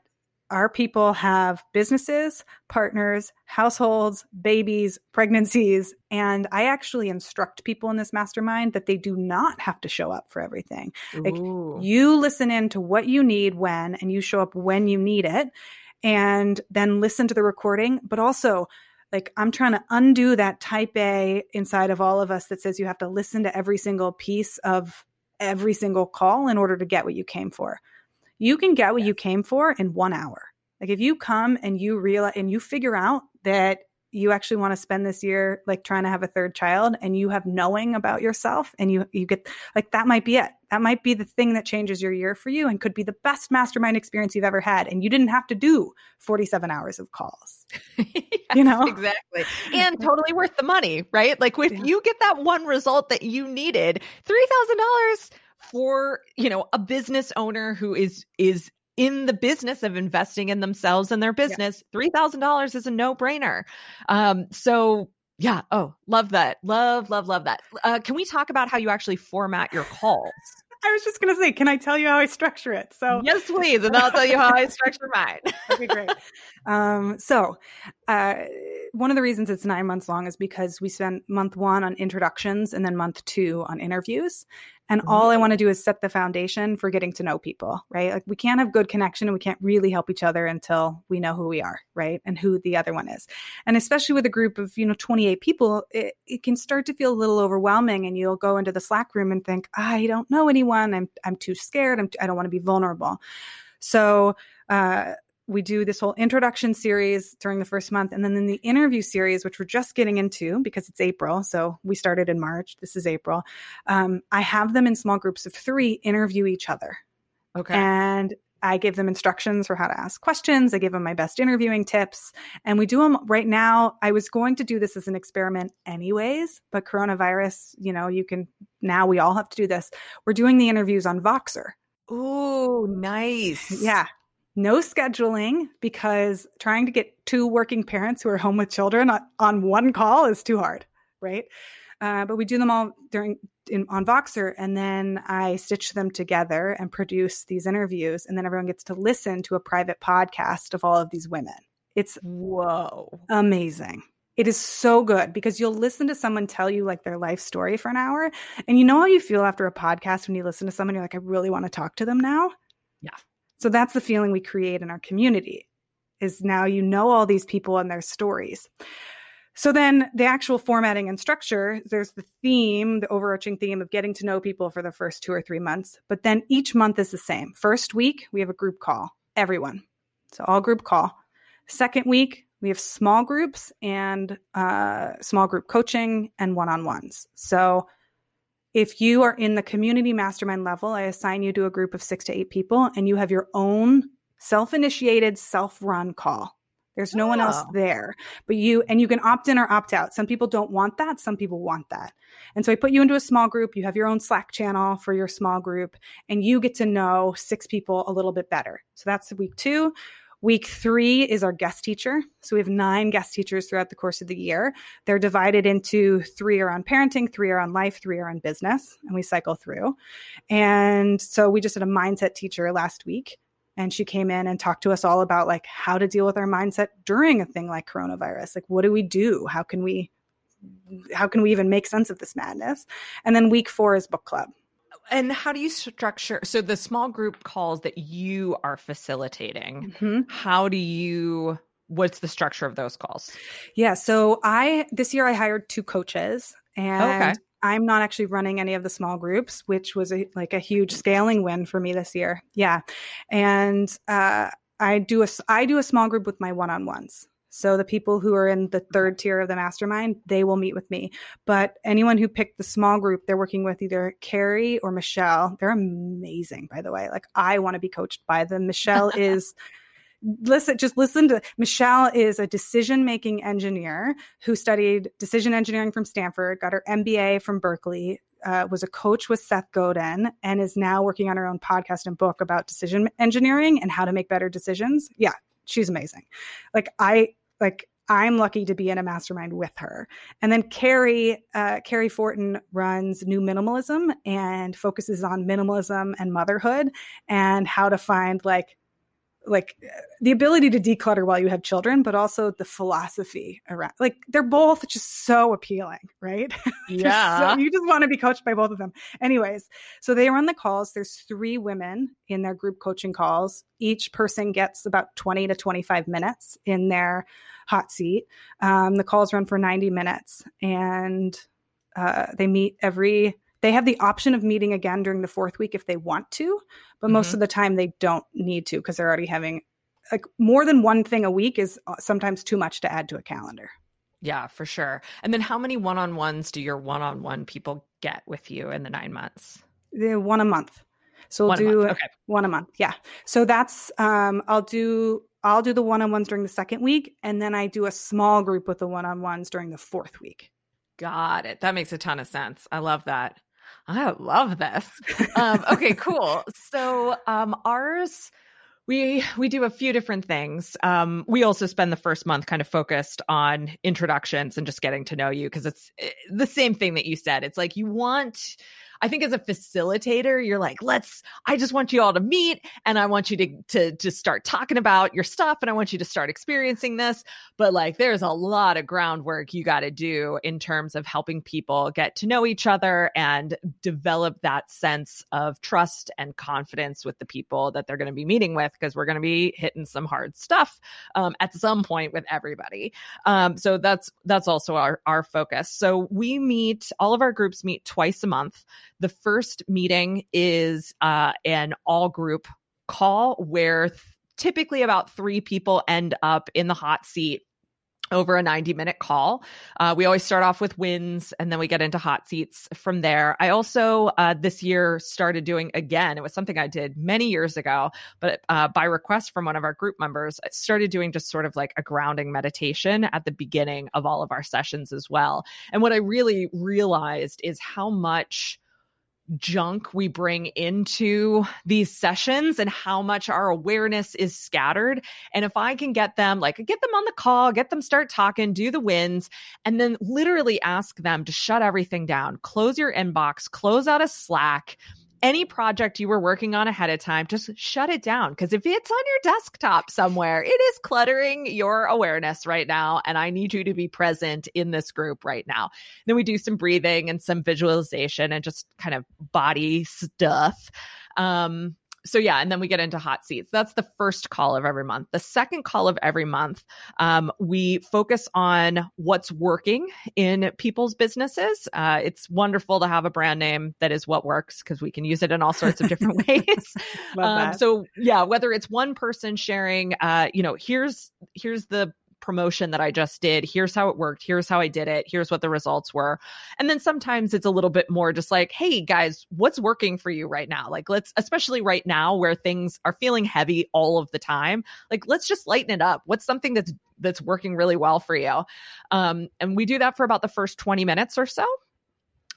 our people have businesses partners households babies pregnancies and i actually instruct people in this mastermind that they do not have to show up for everything. Like, you listen in to what you need when, and you show up when you need it, and then listen to the recording. But also, like, I'm trying to undo that type A inside of all of us that says you have to listen to every single piece of every single call in order to get what you came for. you can get what you came for in one hour. Like if you come and you realize and you figure out that you actually want to spend this year like trying to have a third child and you have knowing about yourself and you you get like that might be it. That might be the thing that changes your year for you and could be the best mastermind experience you've ever had and you didn't have to do 47 hours of calls. <laughs> Yes, you know? exactly. <laughs> And totally worth the money right? Like if yeah. you get that one result that you needed $3000 for you know a business owner who is is in the business of investing in themselves and their business, yeah. $3,000 is a no brainer. Um, so yeah. Oh, love that. Love, love, love that. Uh, can we talk about how you actually format your calls? I was just going to say, can I tell you how I structure it? So yes, please, and I'll tell you how I structure mine. <laughs> okay, great. Um, so uh, one of the reasons it's nine months long is because we spend month one on introductions and then month two on interviews. And mm-hmm. all I want to do is set the foundation for getting to know people, right? Like we can't have good connection and we can't really help each other until we know who we are, right? And who the other one is. And especially with a group of, you know, 28 people, it, it can start to feel a little overwhelming and you'll go into the Slack room and think, I don't know anyone. I'm, I'm too scared. I'm, I don't want to be vulnerable. So, uh, we do this whole introduction series during the first month. And then in the interview series, which we're just getting into because it's April. So we started in March. This is April. Um, I have them in small groups of three interview each other. Okay. And I give them instructions for how to ask questions. I give them my best interviewing tips. And we do them right now. I was going to do this as an experiment anyways, but coronavirus, you know, you can now we all have to do this. We're doing the interviews on Voxer. Oh, nice. Yeah no scheduling because trying to get two working parents who are home with children on, one call is too hard, right? Uh, but we do them all during in, on Voxer, and then I stitch them together and produce these interviews, and then everyone gets to listen to a private podcast of all of these women. It's whoa amazing. It is so good because you'll listen to someone tell you like their life story for an hour, and you know how you feel after a podcast when you listen to someone, you're like, I really want to talk to them now. Yeah. So that's the feeling we create in our community is now you know all these people and their stories. So then the actual formatting and structure, there's the theme, the overarching theme of getting to know people for the first two or three months. But then each month is the same. First week, we have a group call, everyone. So all group call. Second week, we have small groups and uh, small group coaching and one on ones. So if you are in the community mastermind level, I assign you to a group of six to eight people and you have your own self initiated, self run call. There's no oh. one else oh. there, but you, and you can opt in or opt out. Some people don't want that. Some people want that. And so I put you into a small group. You have your own Slack channel for your small group and you get to know six people a little bit better. So that's week two. Week three is our guest teacher. So we have nine guest teachers throughout the course of the year. They're divided into three are on parenting, three are on life, three are on business, and we cycle through. And so we just had a mindset teacher last week and she came in and talked to us all about like how to deal with our mindset during a thing like coronavirus like what do we do how can we how can we even make sense of this madness and then week four is book club and how do you structure so the small group calls that you are facilitating mm-hmm. how do you what's the structure of those calls yeah so i this year i hired two coaches and okay. i'm not actually running any of the small groups which was a, like a huge scaling win for me this year yeah and uh, i do a i do a small group with my one-on-ones so the people who are in the third tier of the mastermind, they will meet with me. But anyone who picked the small group, they're working with either Cary or Michelle. They're amazing, by the way. Like I want to be coached by them. Michelle <laughs> is listen just listen to michelle is a decision making engineer who studied decision engineering from stanford got her mba from berkeley uh, was a coach with seth godin and is now working on her own podcast and book about decision engineering and how to make better decisions yeah she's amazing like i like I'm lucky to be in a mastermind with her. And then Cary, uh, Cary Fortin runs New Minimalism and focuses on minimalism and motherhood and how to find like like the ability to declutter while you have children, but also the philosophy around like they're both just so appealing, right? <laughs> Yeah. so, you just want to be coached by both of them. Anyways, so they run the calls. There's three women in their group coaching calls. Each person gets about 20 to 25 minutes in their hot seat. Um, the calls run for 90 minutes and uh, they meet every They have the option of meeting again during the fourth week if they want to, but mm-hmm. most of the time they don't need to because they're already having like more than one thing a week is uh, sometimes too much to add to a calendar. Yeah, for sure. And then how many one on ones do your one on one people get with you in the nine months? The one a month. So we'll one do okay. one a month. Yeah. So that's um I'll do I'll do the one on ones during the second week and then I do a small group with the one on ones during the fourth week. Got it. That makes a ton of sense. I love that. I love this. Um, okay, cool. So um, ours we we do a few different things um, we also spend the first month kind of focused on introductions and just getting to know you because it's eh, the same thing that you said it's like you want I think as a facilitator, you're like, let's, I just want you all to meet and I want you to, to, to start talking about your stuff and I want you to start experiencing this. But like, there's a lot of groundwork you got to do in terms of helping people get to know each other and develop that sense of trust and confidence with the people that they're going to be meeting with because we're going to be hitting some hard stuff um, at some point with everybody. Um, so that's, that's also our, our focus. So we meet, all of our groups meet twice a month. The first meeting is uh, an all group call where th- typically about three people end up in the hot seat over a 90 minute call. Uh, we always start off with wins and then we get into hot seats from there. I also uh, this year started doing again, it was something I did many years ago, but uh, by request from one of our group members, I started doing just sort of like a grounding meditation at the beginning of all of our sessions as well. And what I really realized is how much junk we bring into these sessions and how much our awareness is scattered. And if I can get them, like, get them on the call, get them start talking, do the wins, and then literally ask them to shut everything down, close your inbox, close out a Slack any project you were working on ahead of time, just shut it down. Because if it's on your desktop somewhere, it is cluttering your awareness right now. And I need you to be present in this group right now. Then we do some breathing and some visualization and just kind of body stuff. Um, so yeah, and then we get into hot seats. That's the first call of every month. The second call of every month, um, we focus on what's working in people's businesses. Uh, it's wonderful to have a brand name that is what works because we can use it in all sorts of different <laughs> ways. um, so yeah, whether it's one person sharing, uh, you know, here's here's the promotion that I just did. Here's how it worked. Here's how I did it. Here's what the results were. And then sometimes it's a little bit more just like, hey guys, what's working for you right now? Like, let's, especially right now where things are feeling heavy all of the time, like, let's just lighten it up. What's something that's, that's working really well for you? Um, and we do that for about the first 20 minutes or so.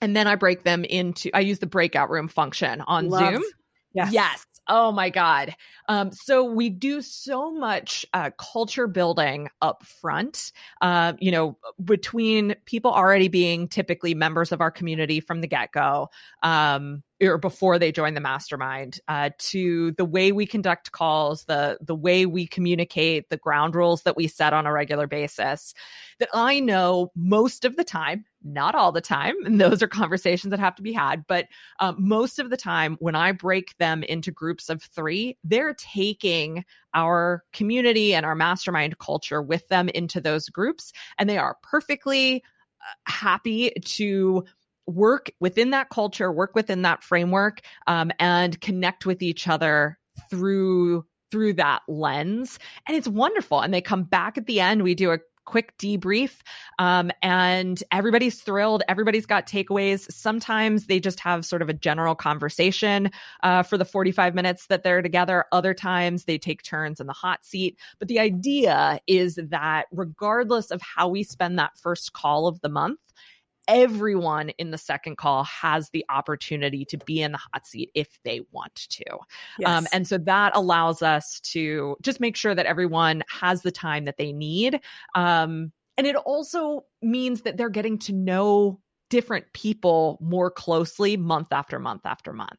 And then I break them into, I use the breakout room function on Love. Zoom. Yes. Yes. Oh my God. Um, so we do so much uh, culture building up front, uh, you know, between people already being typically members of our community from the get go. Um, or before they join the mastermind uh, to the way we conduct calls the the way we communicate the ground rules that we set on a regular basis that i know most of the time not all the time and those are conversations that have to be had but um, most of the time when i break them into groups of three they're taking our community and our mastermind culture with them into those groups and they are perfectly uh, happy to work within that culture work within that framework um, and connect with each other through through that lens. And it's wonderful. And they come back at the end. We do a quick debrief um, and everybody's thrilled. Everybody's got takeaways. Sometimes they just have sort of a general conversation uh, for the 45 minutes that they're together. Other times they take turns in the hot seat. But the idea is that regardless of how we spend that first call of the month everyone in the second call has the opportunity to be in the hot seat if they want to. Um, yes. Um, and so that allows us to just make sure that everyone has the time that they need. Um, and it also means that they're getting to know different people more closely month after month after month.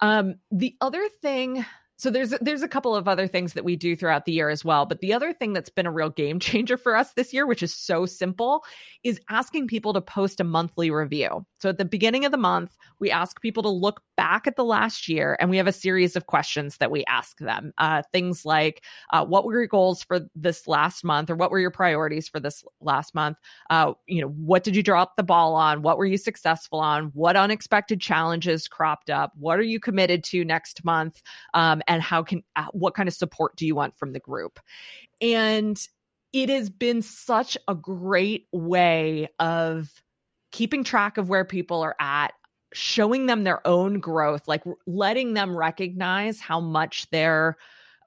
Um, the other thing so there's there's a couple of other things that we do throughout the year as well, but the other thing that's been a real game <laughs> changer for us this year, which is so simple, is asking people to post a monthly review. So at the beginning of the month, we ask people to look back at the last year and we have a series of questions that we ask them. Uh, things like, uh, what were your goals for this last month or what were your priorities for this last month? Uh, you know, what did you drop the ball on? What were you successful on? What unexpected challenges cropped up? What are you committed to next month? Um, and how can, uh, what kind of support do you want from the group? And it has been such a great way of keeping track of where people are at, showing them their own growth, like letting them recognize how much they're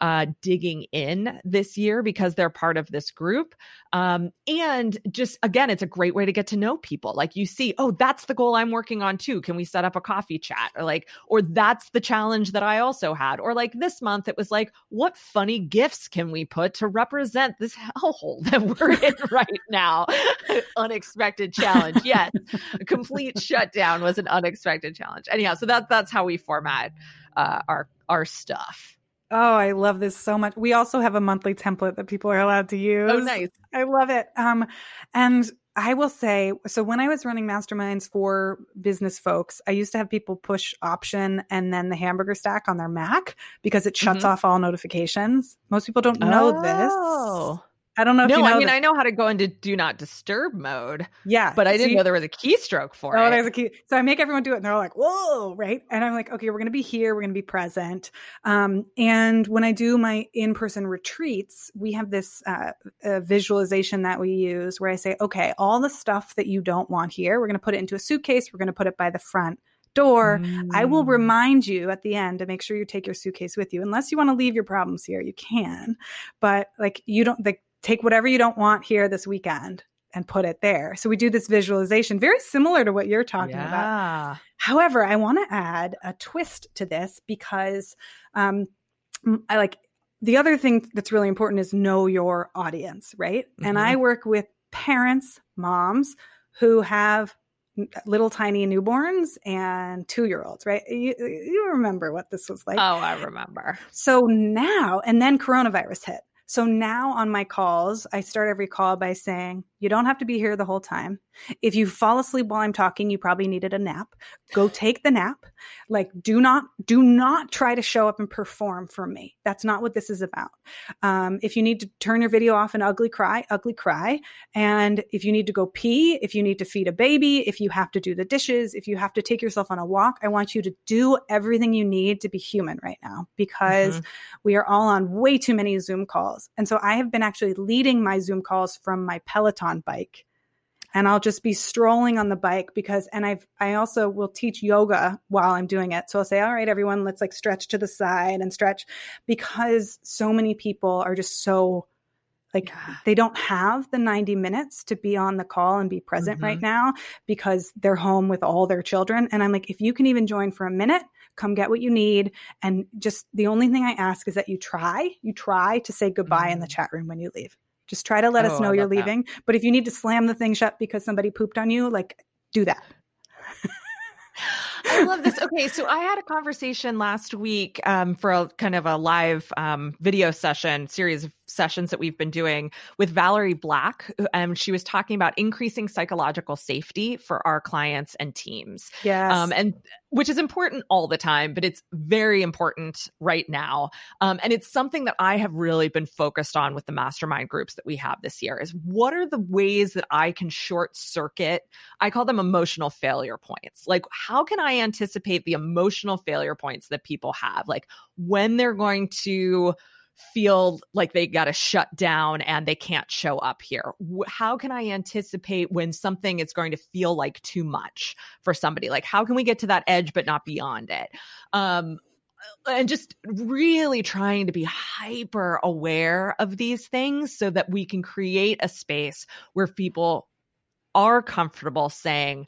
uh, digging in this year because they're part of this group. Um, and just again, it's a great way to get to know people. Like you see, oh, that's the goal I'm working on too. Can we set up a coffee chat? Or like, or that's the challenge that I also had. Or like this month, it was like, what funny gifts can we put to represent this hellhole <laughs> that we're in right now? <laughs> unexpected challenge. Yes, a complete shutdown was an unexpected challenge. Anyhow, so that that's how we format uh, our our stuff. Oh, I love this so much. We also have a monthly template that people are allowed to use. Oh, nice. I love it. Um, and I will say, so when I was running masterminds for business folks, I used to have people push option and then the hamburger stack on their Mac because it shuts mm-hmm. off all notifications. Most people don't know oh. this. I don't know. no, you know I mean I know how to go into do not disturb mode. Yeah, but I didn't know there was a keystroke for oh, it. Oh, there's a key. So I make everyone do it, and they're all like, "Whoa!" Right? And I'm like, "Okay, we're going to be here. We're going to be present." Um, and when I do my in-person retreats, we have this uh, visualization that we use where I say, "Okay, all the stuff that you don't want here, we're going to put it into a suitcase. We're going to put it by the front." door, mm. I will mm. remind you at the end to make sure you take your suitcase with you. Unless you want to leave your problems here, you can. But like you don't like take whatever you don't want here this weekend and put it there. So we do this visualization, very similar to what you're talking yeah. about. However, I want to add a twist to this because um, I like the other thing that's really important is know your audience, right? Mm-hmm. And I mm-hmm. work with parents, moms who have little tiny newborns and two year olds, right? You, you remember what this was like. Oh, I remember. So now, and then coronavirus hit. So now on my calls, I start every call by saying, you don't have to be here the whole time. If you fall asleep while I'm talking, you probably needed a nap. Go take the nap. Like, do not, do not try to show up and perform for me. That's not what this is about. Um, if you need to turn your video off and ugly cry, ugly cry. And if you need to go pee, if you need to feed a baby, if you have to do the dishes, if you have to take yourself on a walk, I want you to do everything you need to be human right now because mm-hmm. we are all on way too many Zoom calls. And so I have been actually leading my Zoom calls from my Peloton on bike and I'll just be strolling on the bike because and I've I also will teach yoga while I'm doing it. So I'll say, all right, everyone, let's like stretch to the side and stretch because so many people are just so like they don't have the 90 minutes to be on the call and be present mm-hmm. right now because they're home with all their children. And I'm like, if you can even join for a minute, come get what you need. And just the only thing I ask is that you try, you try to say goodbye mm-hmm. in the mm-hmm. chat room when you leave. Just try to let oh, us know you're leaving. That. But if you need to slam the thing shut because somebody pooped on you, like do that. <laughs> I love this. Okay, so I had a conversation last week um, for a kind of a live um, video session series of sessions that we've been doing with Valerie Black. And she was talking about increasing psychological safety for our clients and teams. Yes. Um, and which is important all the time, but it's very important right now. Um, and it's something that I have really been focused on with the mastermind groups that we have this year is what are the ways that I can short circuit? I call them emotional failure points. Like, how can I anticipate the emotional failure points that people have? Like when they're going to feel like they got to shut down and they can't show up here? How can I anticipate when something is going to feel like too much for somebody? Like, how can we get to that edge but not beyond it? Um, and just really trying to be hyper aware of these things so that we can create a space where people are comfortable saying,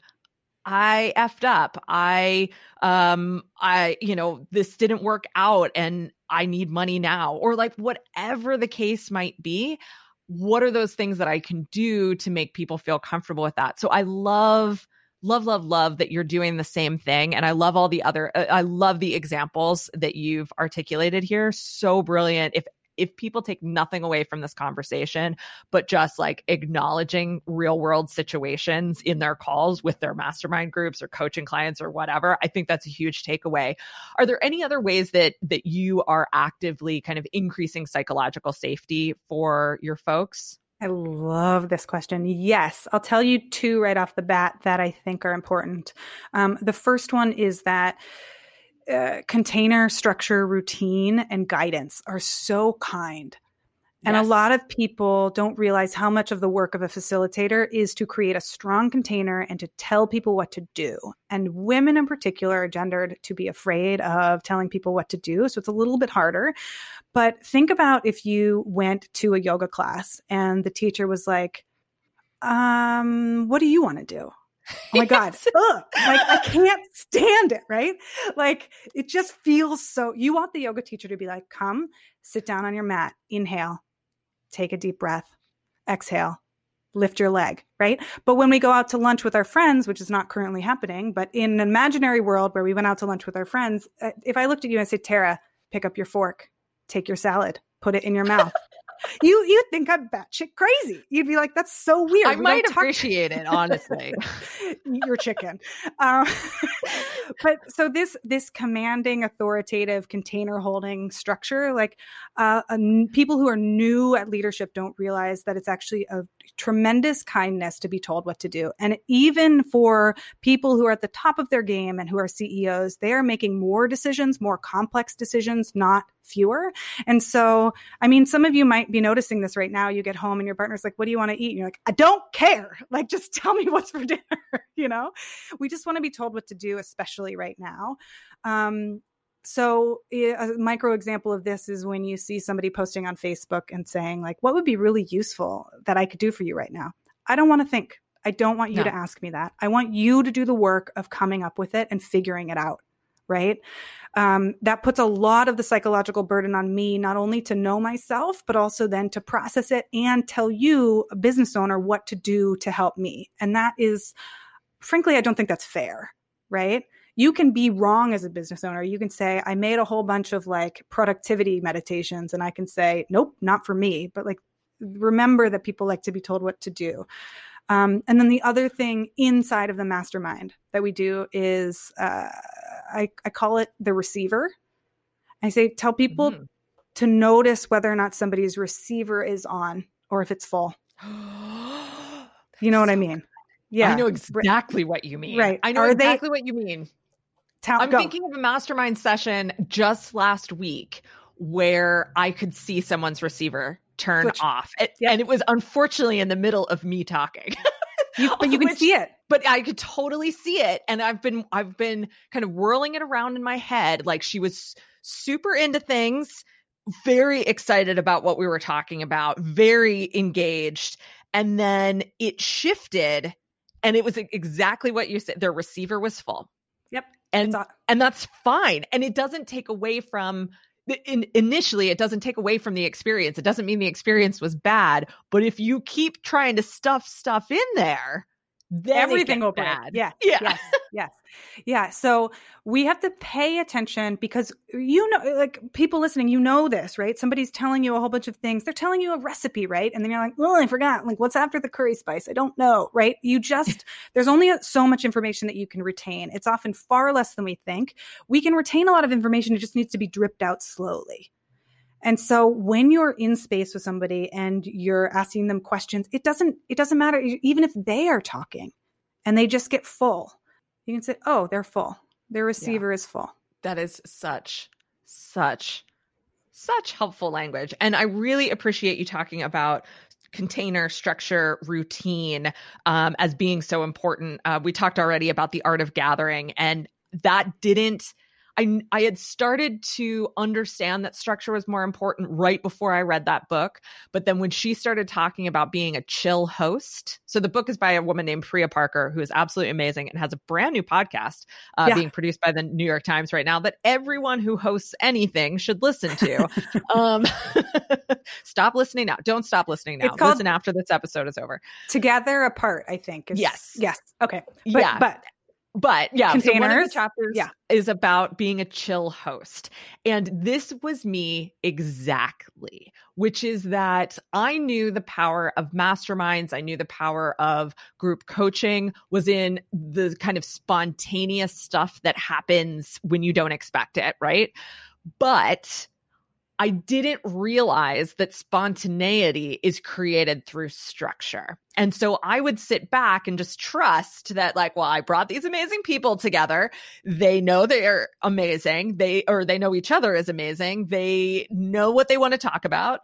I effed up. I, um, I, you know, this didn't work out and I need money now, or like whatever the case might be. What are those things that I can do to make people feel comfortable with that? So I love, love, love, love that you're doing the same thing. And I love all the other, uh, I love the examples that you've articulated here. So brilliant. If if people take nothing away from this conversation, but just like acknowledging real world situations in their calls with their mastermind groups or coaching clients or whatever, I think that's a huge takeaway. Are there any other ways that that you are actively kind of increasing psychological safety for your folks? I love this question. Yes, I'll tell you two right off the bat that I think are important. Um, the first one is that uh, container structure, routine, and guidance are so kind. And yes. a lot of people don't realize how much of the work of a facilitator is to create a strong container and to tell people what to do. And women in particular are gendered to be afraid of telling people what to do. So it's a little bit harder. But think about if you went to a yoga class and the teacher was like, um, what do you want to do? Oh my God. <laughs> Ugh, like I can't stand it, right? Like it just feels so you want the yoga teacher to be like, come, sit down on your mat, inhale, take a deep breath, exhale, lift your leg, right? But when we go out to lunch with our friends, which is not currently happening, but in an imaginary world where we went out to lunch with our friends, uh, if I looked at you and said, Tara, pick up your fork, take your salad, put it in your mouth. You you think I'm batshit crazy. You'd be like, that's so weird. I we might appreciate it, honestly. <laughs> You're chicken. Um, <laughs> but so this this commanding, authoritative, container holding structure, like uh, people who are new at leadership don't realize that it's actually a tremendous kindness to be told what to do. And even for people who are at the top of their game and who are CEOs, they are making more decisions, more complex decisions, not fewer. And so, I mean, some of you might be noticing this right now. You get home and your partner's like, What do you want to eat? And you're like, I don't care. <laughs> Like, just tell me what's for <laughs> dinner. you know, we just want to be told what to do, especially right now. Um, so a micro example of this is when you see somebody posting on Facebook and saying like what would be really useful that I could do for you right now. I don't want to think. I don't want you no. to ask me that. I want you to do the work of coming up with it and figuring it out right? Um, that puts a lot of the psychological burden on me, not only to know myself, but also then to process it and tell you, a business owner, what to do to help me. And that is, frankly, I don't think that's fair, right? You can be wrong as a business owner. You can say, I made a whole bunch of like productivity meditations, and I can say, nope, not for me. But like, remember that people like to be told what to do. Um, and then the other thing inside of the mastermind that we do is uh, I, I call it the receiver. I say, tell people mm-hmm. to notice whether or not somebody's receiver is on or if it's full. <gasps> you know what I mean? Yeah. I know exactly what you mean. Right. I know Are exactly they, what you mean. Tell, I'm go. thinking of a mastermind session just last week where I could see someone's receiver turn Switch. off. It, yeah. And it was unfortunately in the middle of me talking. <laughs> you, but you <laughs> can Which, see it but I could totally see it. And I've been, I've been kind of whirling it around in my head. Like she was super into things, very excited about what we were talking about, very engaged. And then it shifted and it was exactly what you said. Their receiver was full. Yep. And, and that's fine. And it doesn't take away from in, initially it doesn't take away from the experience. It doesn't mean the experience was bad, but if you keep trying to stuff stuff in there, then everything will bad. Yeah. <laughs> Yeah. Yes. yes. Yeah. So we have to pay attention because uh, you know, like people listening, you know this, right? Somebody's telling you a whole bunch of things. They're telling you a recipe, right? And then you're like, oh, I forgot. Like, what's after the curry spice? I don't know, right? You just, <laughs> there's only uh, so much information that you can retain. It's often far less than we think. We can retain a lot of information. It just needs to be dripped out slowly. And so when you're in space with somebody and you're asking them questions, it doesn't it doesn't matter even if they are talking and they just get full. You can say, "Oh, they're full. Their receiver yeah. is full." That is such such such helpful language. And I really appreciate you talking about container structure routine um, as being so important. Uh, we talked already about the art of gathering, and that didn't I I had started to understand that structure was more important right before I read that book. But then when she started talking about being a chill host, so the book is by a woman named Priya Parker, who is absolutely amazing and has a brand new podcast uh, yeah. being produced by the New York Times right now that everyone who hosts anything should listen to. <laughs> um, <laughs> stop listening now. Don't stop listening now. Listen after this episode is over. Together apart, I think. Is, yes. Yes. Okay. But, yeah. But but yeah, containers. So one of the chapters yeah. is about being a chill host. And this was me exactly, which is that I knew the power of masterminds. I knew the power of group coaching was in the kind of spontaneous stuff that happens when you don't expect it, right? But I didn't realize that spontaneity is created through structure. And so I would sit back and just trust that, like, well, I brought these amazing people together. They know they're amazing. They, or they know each other is amazing. They know what they want to talk about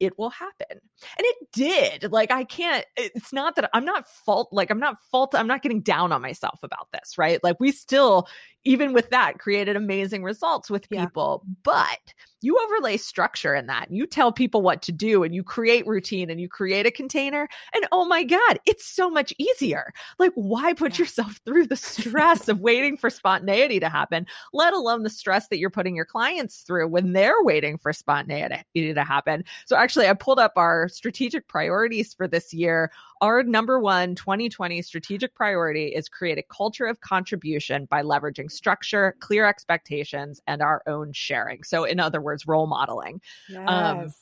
it will happen. And it did. Like, I can't, it's not that I'm not fault, like, I'm not fault, I'm not getting down on myself about this, right? Like, we still, even with that, created amazing results with people. Yeah. But you overlay structure in that. You tell people what to do and you create routine and you create a container. And oh my God, it's so much easier. Like, why put yeah. yourself <laughs> through the stress of waiting for spontaneity to happen, let alone the stress that you're putting your clients through when they're waiting for spontaneity to happen? So, actually, I pulled up our strategic priorities for this year. Our number one 2020 strategic priority is create a culture of contribution by leveraging structure, clear expectations, and our own sharing. So, in other words, role modeling. Um, yes. Um,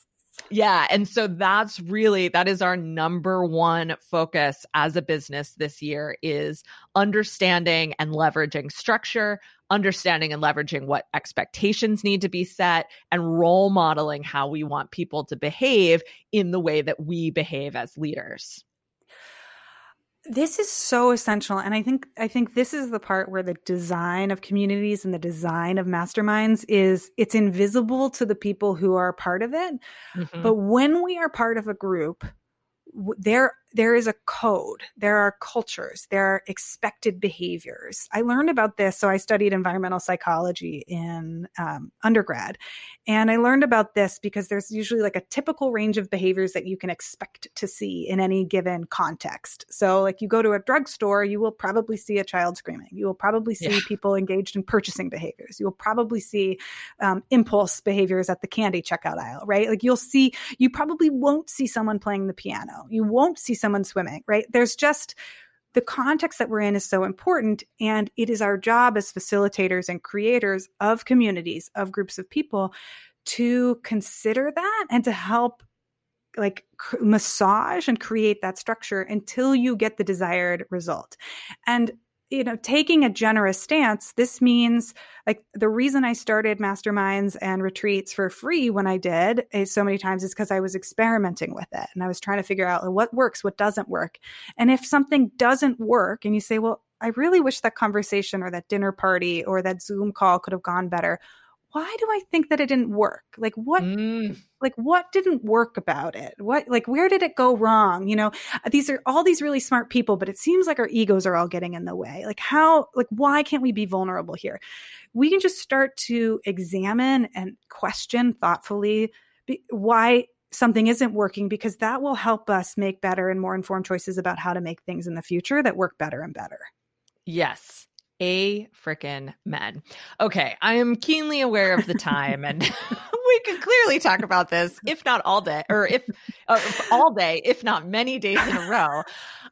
yeah. And so that's really, that is our number one focus as a business this year is understanding and leveraging structure, understanding and leveraging what expectations need to be set and role modeling how we want people to behave in the way that we behave as leaders this is so essential and i think i think this is the part where the design of communities and the design of masterminds is it's invisible to the people who are part of it mm-hmm. but when we are part of a group there there is a code. There are cultures. There are expected behaviors. I learned about this so i studied environmental psychology in um, undergrad. And i learned about this because there's usually like a typical range of behaviors that you can expect to see in any given context. So like you go to a drugstore you will probably see a child screaming. You will probably see yeah. people engaged in purchasing behaviors. You will probably see um, impulse behaviors at the candy checkout aisle right? Like you'll see you probably won't see someone playing the piano. You won't see someone swimming, right? There's just the context that we're in is so important. And it is our job as facilitators and creators of communities, of groups of people to consider that and to help like massage and create that structure until you get the desired result. And you know, taking a generous stance, this means like the reason I started masterminds and retreats for free when I did is so many times is because I was experimenting with it and I was trying to figure out what works, what doesn't work. And if something doesn't work and you say, well, I really wish that conversation or that dinner party or that Zoom call could have gone better why do I think that it didn't work? Like what mm. like what didn't work about it? What like where did it go wrong? You know, these are all these really smart people, but it seems like our egos are all getting in the way. Like how like why can't we be vulnerable here? We can just start to examine and question thoughtfully why something isn't working because that will help us make better and more informed choices about how to make things in the future that work better and better. Yes a frickin' men. Okay, I am keenly aware of the time, and <laughs> we can clearly talk about this, if not all day, or if uh, all day, if not many days in a row.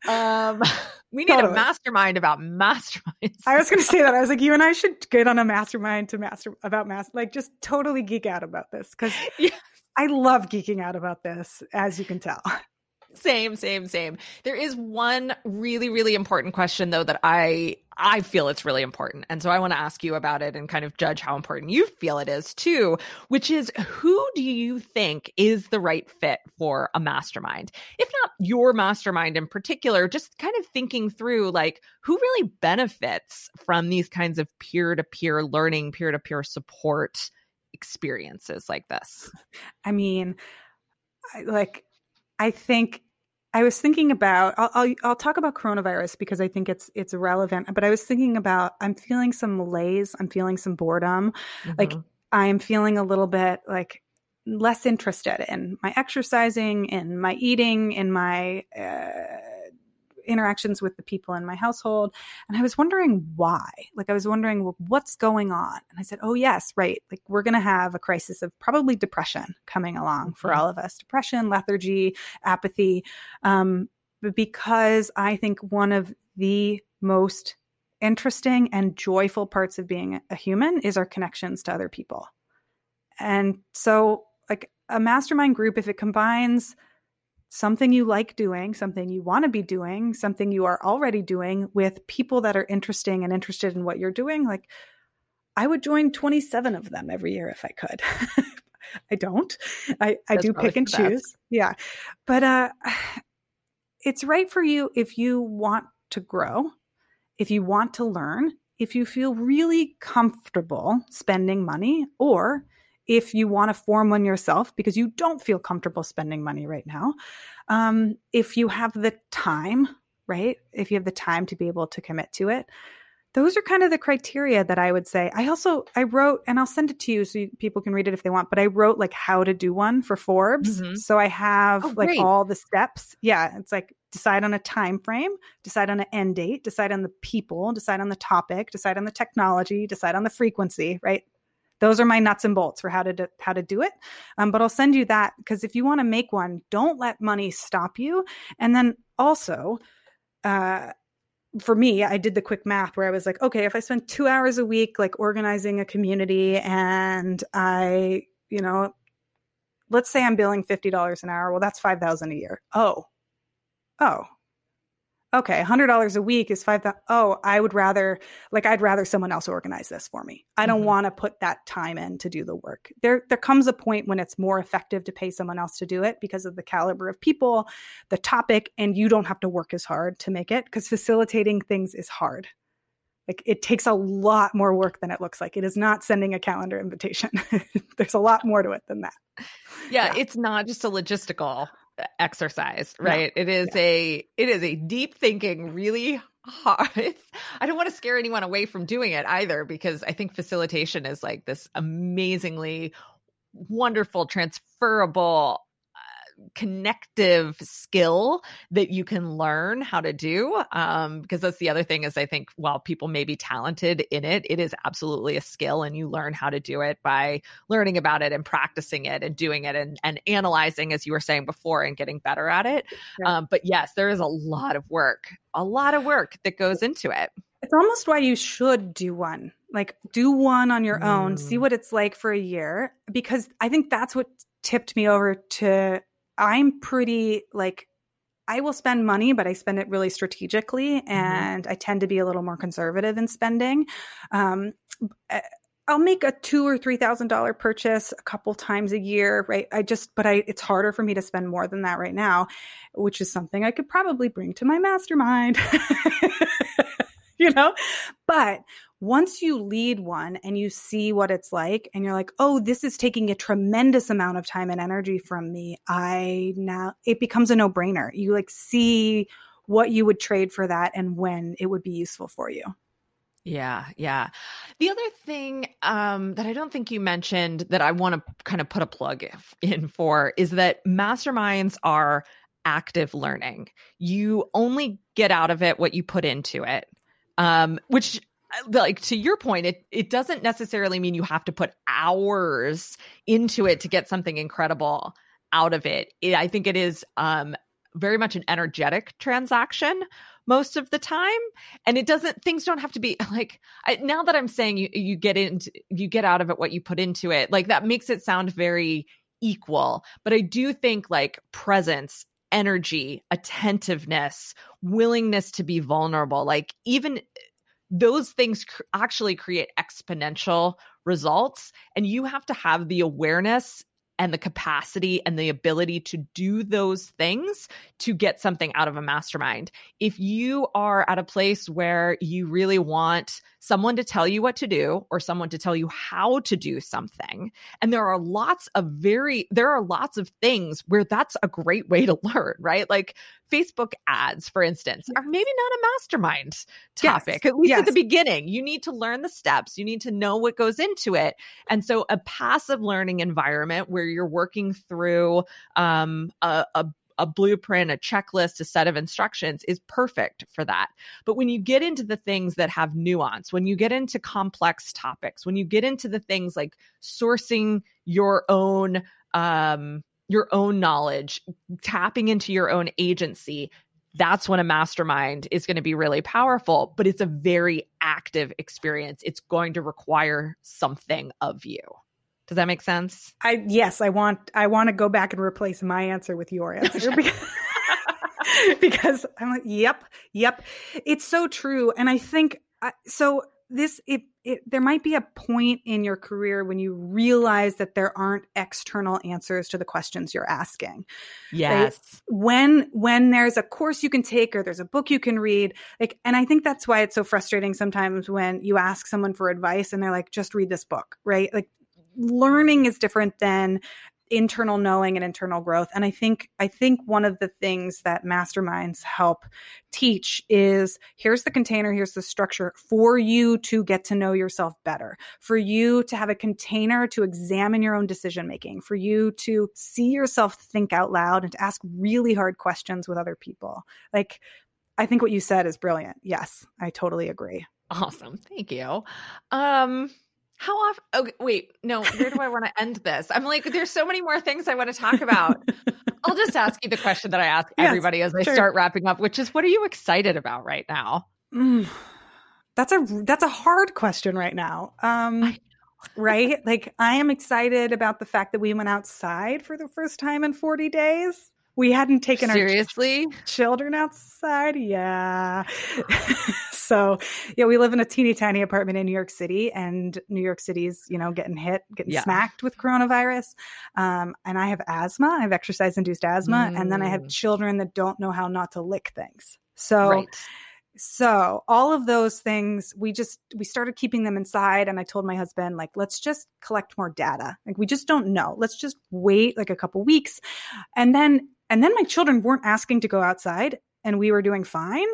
Um, <laughs> we need totally. a mastermind about masterminds. I was going to say that. I was like, you and I should get on a mastermind to master about master, like just totally geek out about this because <laughs> yes. I love geeking out about this, as you can tell. Same, same, same. There is one really, really important question though that I I feel it's really important. And so I want to ask you about it and kind of judge how important you feel it is too, which is who do you think is the right fit for a mastermind? If not your mastermind in particular, just kind of thinking through like who really benefits from these kinds of peer-to-peer learning, peer-to-peer support experiences like this. I mean, like I think I was thinking about I'll, I'll, I'll talk about coronavirus because I think it's it's relevant. But I was thinking about I'm feeling some malaise. I'm feeling some boredom. Mm-hmm. Like I'm feeling a little bit like less interested in my exercising, in my eating, in my uh, interactions with the people in my household. And I was wondering why. Like, I was wondering, well, what's going on? And I said, oh, yes, right. Like, we're going to have a crisis of probably depression coming along for mm-hmm. all of us depression, lethargy, apathy. Um, because I think one of the most interesting and joyful parts of being a human is our connections to other people. And so, like a mastermind group, if it combines something you like doing, something you want to be doing, something you are already doing with people that are interesting and interested in what you're doing, like I would join 27 of them every year if I could. <laughs> I don't. I, I do pick and choose. Yeah. But uh <sighs> it's right for you if you want to grow, if you want to learn, if you feel really comfortable spending money, or if you want to form one yourself because you don't feel comfortable spending money right now. Um, if you have the time, right? If you have the time to be able to commit to it, those are kind of the criteria that I would say. I also I wrote and I'll send it to you so you, people can read it if they want, but I wrote like how to do one for Forbes. Mm-hmm. So I have oh, like all the steps. Yeah, it's like decide on a time frame, decide on an end date, decide on the people, decide on the topic, decide on the technology, decide on the frequency, right? Those are my nuts and bolts for how to do, how to do it. Um, but I'll send you that because if you want to make one, don't let money stop you. And then also, uh, for me, I did the quick math where I was like, okay, if I spend two hours a week like organizing a community and I, you know, let's say I'm billing $50 an hour, well, that's 5000 a year. Oh, oh, okay, $100 a week is five. Oh, I would rather, like, I'd rather someone else organize this for me. I don't mm-hmm. want to put that time in to do the work. There, there comes a point when it's more effective to pay someone else to do it because of the caliber of people, the topic, and you don't have to work as hard to make it because facilitating things is hard. Like, it takes a lot more work than it looks like. It is not sending a calendar invitation. <laughs> There's a lot more to it than that. Yeah, yeah, it's not just a logistical exercise, right? Yeah. It is yeah. a it is a deep thinking, really hard. <laughs> it's, I don't want to scare anyone away from doing it either because I think facilitation is like this amazingly wonderful transferable connective skill that you can learn how to do. Um, because that's the other thing is I think while people may be talented in it, it is absolutely a skill and you learn how to do it by learning about it and practicing it and doing it and, and analyzing, as you were saying before, and getting better at it. Um, but yes, there is a lot of work, a lot of work that goes into it. It's almost why you should do one. Like do one on your mm. own, see mm. what it's like for a year because I think that's what tipped me over to I'm pretty like I will spend money, but I spend it really strategically, mm-hmm. and mm-hmm. I tend to be a little more conservative in spending. Um, eh, I'll make a two or three thousand dollar purchase a couple times a year, right? I just, but I, it's harder for me to spend more than that right now, which is something I could probably bring to my mastermind, <laughs> you know. But once you lead one and you see what it's like and you're like oh this is taking a tremendous amount of time and energy from me i now it becomes a no-brainer you like see what you would trade for that and when it would be useful for you yeah, yeah. The other thing um, that I don't think you mentioned that I want to kind of put a plug in for is that masterminds are active learning. You only get out of it what you put into it, um, which like to your point it it doesn't necessarily mean you have to put hours into it to get something incredible out of it, it i think it is um very much an energetic transaction most of the time. And it doesn't things don't have to be <laughs> like I, now that i'm saying you you get into you get out of it what you put into it like that makes it sound very equal. But i do think like presence energy attentiveness willingness to be vulnerable like even those things cr- actually create exponential results. And you have to have the awareness and the capacity and the ability to do those things to get something out of a mastermind. If you are at a place where you really want someone to tell you what to do or someone to tell you how to do something, and there are lots of very, there are lots of things where that's a great way to learn, right? Like Facebook ads, for instance, are maybe not a mastermind topic, yes. at least yes. at the beginning. You need to learn the steps, you need to know what goes into it. And so, a passive learning environment where you're working through um, a, a a blueprint, a checklist, a set of instructions is perfect for that. But when you get into the things that have nuance, when you get into complex topics, when you get into the things like sourcing your own um your own knowledge, tapping into your own agency, that's when a mastermind is going to be really powerful, but it's a very active experience. It's going to require something of you. Does that make sense? I yes, I want I want to go back and replace my answer with your answer because, <laughs> because I'm like, yep, yep. It's so true, and I think so. This it, it there might be a point in your career when you realize that there aren't external answers to the questions you're asking. Yes. Right? When when there's a course you can take or there's a book you can read, like, and I think that's why it's so frustrating sometimes when you ask someone for advice and they're like, just read this book, right? Like learning is different than internal knowing and internal growth. And i think i think one of the things that masterminds help teach is here's the container here's the structure for you to get to know yourself better for you to have a container to examine your own decision making for you to see yourself think out loud and to ask really hard questions with other people. Like i think what you said is brilliant. Yes i totally agree. Awesome. Thank you. Um how often? Okay, wait, no. Where do I want to <laughs> end this? I'm like, there's so many more things I want to talk about. I'll just ask you the question that I ask <laughs> yes, everybody as I sure. start wrapping up, which is, what are you excited about right now? Mm, that's a that's a hard question right now. Um, right? <laughs> Like, I am excited about the fact that we went outside for the first time in 40 days. We hadn't taken seriously our ch- children outside. Yeah. <laughs> so yeah, we live in a teeny tiny apartment in New York City, and New York City's you know getting hit, getting yeah. smacked with coronavirus. Um, and I have asthma. I have exercise induced asthma, mm. and then I have mm. children that don't know how not to lick things. So. Right. So all of those things, we just we started keeping them inside, and I told my husband like, let's just collect more data. Like we just don't know. Let's just wait like a couple weeks, and then and then my children weren't asking to go outside, and we were doing fine.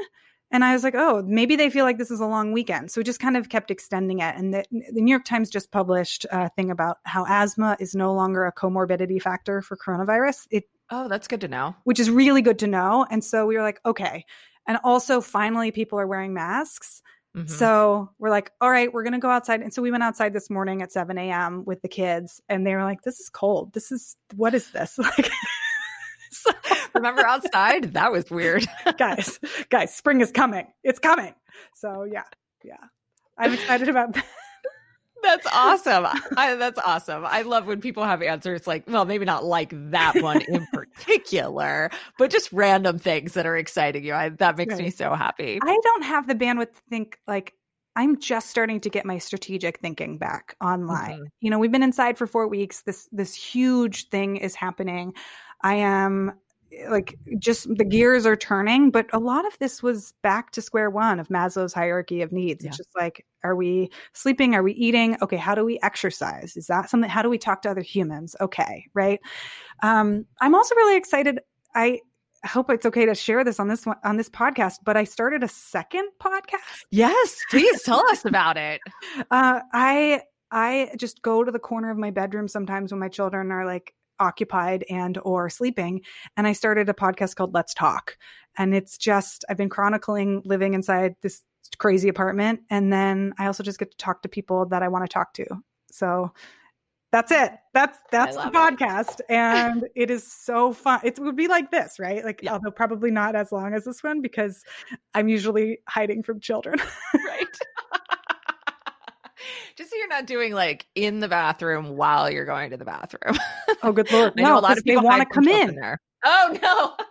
And I was like, oh, maybe they feel like this is a long weekend. So we just kind of kept extending it. And the, the, New York Times just published a thing about how asthma is no longer a comorbidity factor for coronavirus. It Oh, that's good to know. Which is really good to know. And so we were like, okay. And also, finally, people are wearing masks. Mm-hmm. So we're like, all right, we're going to go outside. And so we went outside this morning at 7 a.m. with the kids, and they were like, this is cold. This is, what is this? <laughs> Like, remember outside? That was weird. <laughs> guys, guys, spring is coming. It's coming. So yeah, yeah. I'm excited about that. That's <laughs> awesome. I, that's awesome. I love when people have answers like, well, maybe not like that one in <laughs> particular, but just random things that are exciting you. I, that makes right. me so happy. I don't have the bandwidth to think like I'm just starting to get my strategic thinking back online. Mm-hmm. You know, we've been inside for 4 weeks. This this huge thing is happening. I am like just the gears are turning but a lot of this was back to square one of maslow's hierarchy of needs. Yeah. it's just like are we sleeping? Are we eating? Okay how do we exercise? Is that something how do we talk to other humans? Okay right? Um, i'm also really excited. I hope it's okay to share this on this one on this podcast but i started a second podcast. Yes please tell us <laughs> about it. Uh, i i just go to the corner of my bedroom sometimes when my children are like occupied and or sleeping and i started a podcast called let's talk. And it's just i've been chronicling living inside this crazy apartment and then i also just get to talk to people that i want to talk to. So that's it. That's that's the podcast it. and <laughs> it is so fun. It would be like this right? Like yeah. although probably not as long as this one because i'm usually hiding from children. Right <laughs> <laughs> just so you're not doing like in the bathroom while you're going to the bathroom. Oh, good lord! <laughs> no, a lot of people want to come in. There. Oh no! <laughs>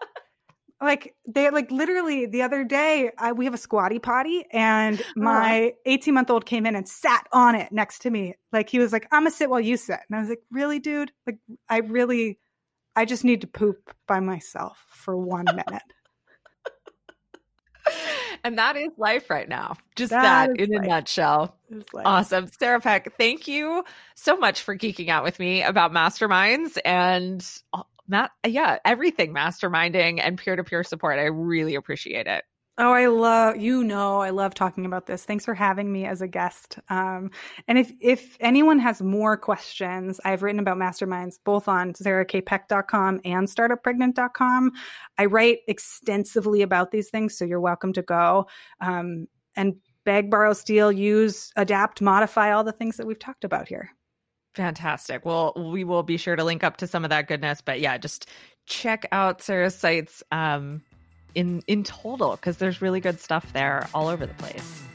like they like literally the other day I, we have a squatty potty and my 18 month old came in and sat on it next to me like he was like i'm gonna sit while you sit and i was like really dude like i really i just need to poop by myself for one minute and that is life right now. Just that, that in life. a nutshell. Awesome. Sarah Peck, thank you so much for geeking out with me about masterminds and uh, not yeah, everything masterminding and peer-to-peer support. I really appreciate it. Oh, I love you know I love talking about this. Thanks for having me as a guest. Um, and if if anyone has more questions, I've written about masterminds both on sarahkpeck.com and startuppregnant.com. I write extensively about these things, so you're welcome to go um, and beg, borrow, steal, use, adapt, modify all the things that we've talked about here. Fantastic. Well, we will be sure to link up to some of that goodness. But yeah, just check out Sarah's sites. Um, in in total because there's really good stuff there all over the place.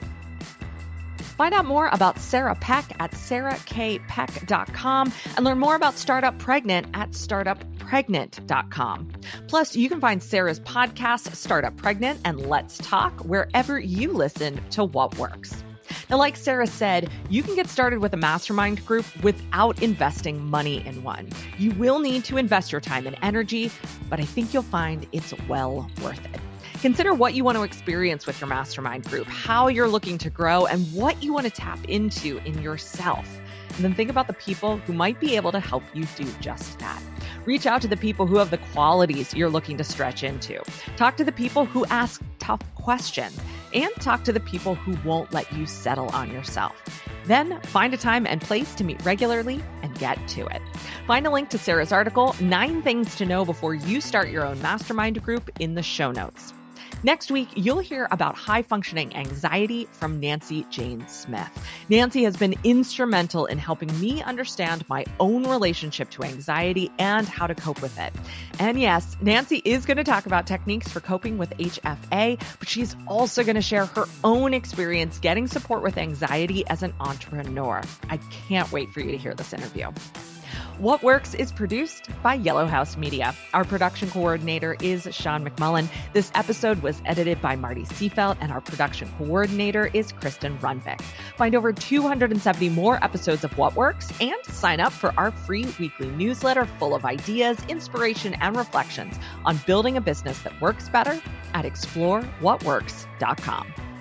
Find out more about Sarah Peck at sarahkpeck.com and learn more about Startup Pregnant at startuppregnant.com. Plus, you can find Sarah's podcast, Startup Pregnant and Let's Talk, wherever you listen to What Works. Now, like Sarah said, you can get started with a mastermind group without investing money in one. You will need to invest your time and energy, but I think you'll find it's well worth it. Consider what you want to experience with your mastermind group, how you're looking to grow, and what you want to tap into in yourself. And then think about the people who might be able to help you do just that. Reach out to the people who have the qualities you're looking to stretch into. Talk to the people who ask tough questions and talk to the people who won't let you settle on yourself. Then find a time and place to meet regularly and get to it. Find a link to Sarah's article, Nine Things to Know Before You Start Your Own Mastermind Group, in the show notes. Next week, you'll hear about high functioning anxiety from Nancy Jane Smith. Nancy has been instrumental in helping me understand my own relationship to anxiety and how to cope with it. And yes, Nancy is going to talk about techniques for coping with HFA, but she's also going to share her own experience getting support with anxiety as an entrepreneur. I can't wait for you to hear this interview. What Works is produced by Yellow House Media. Our production coordinator is Sean McMullin. This episode was edited by Marty Seafelt, and our production coordinator is Kristen Runvik. Find over 270 more episodes of What Works and sign up for our free weekly newsletter full of ideas, inspiration, and reflections on building a business that works better at explorewhatworks.com.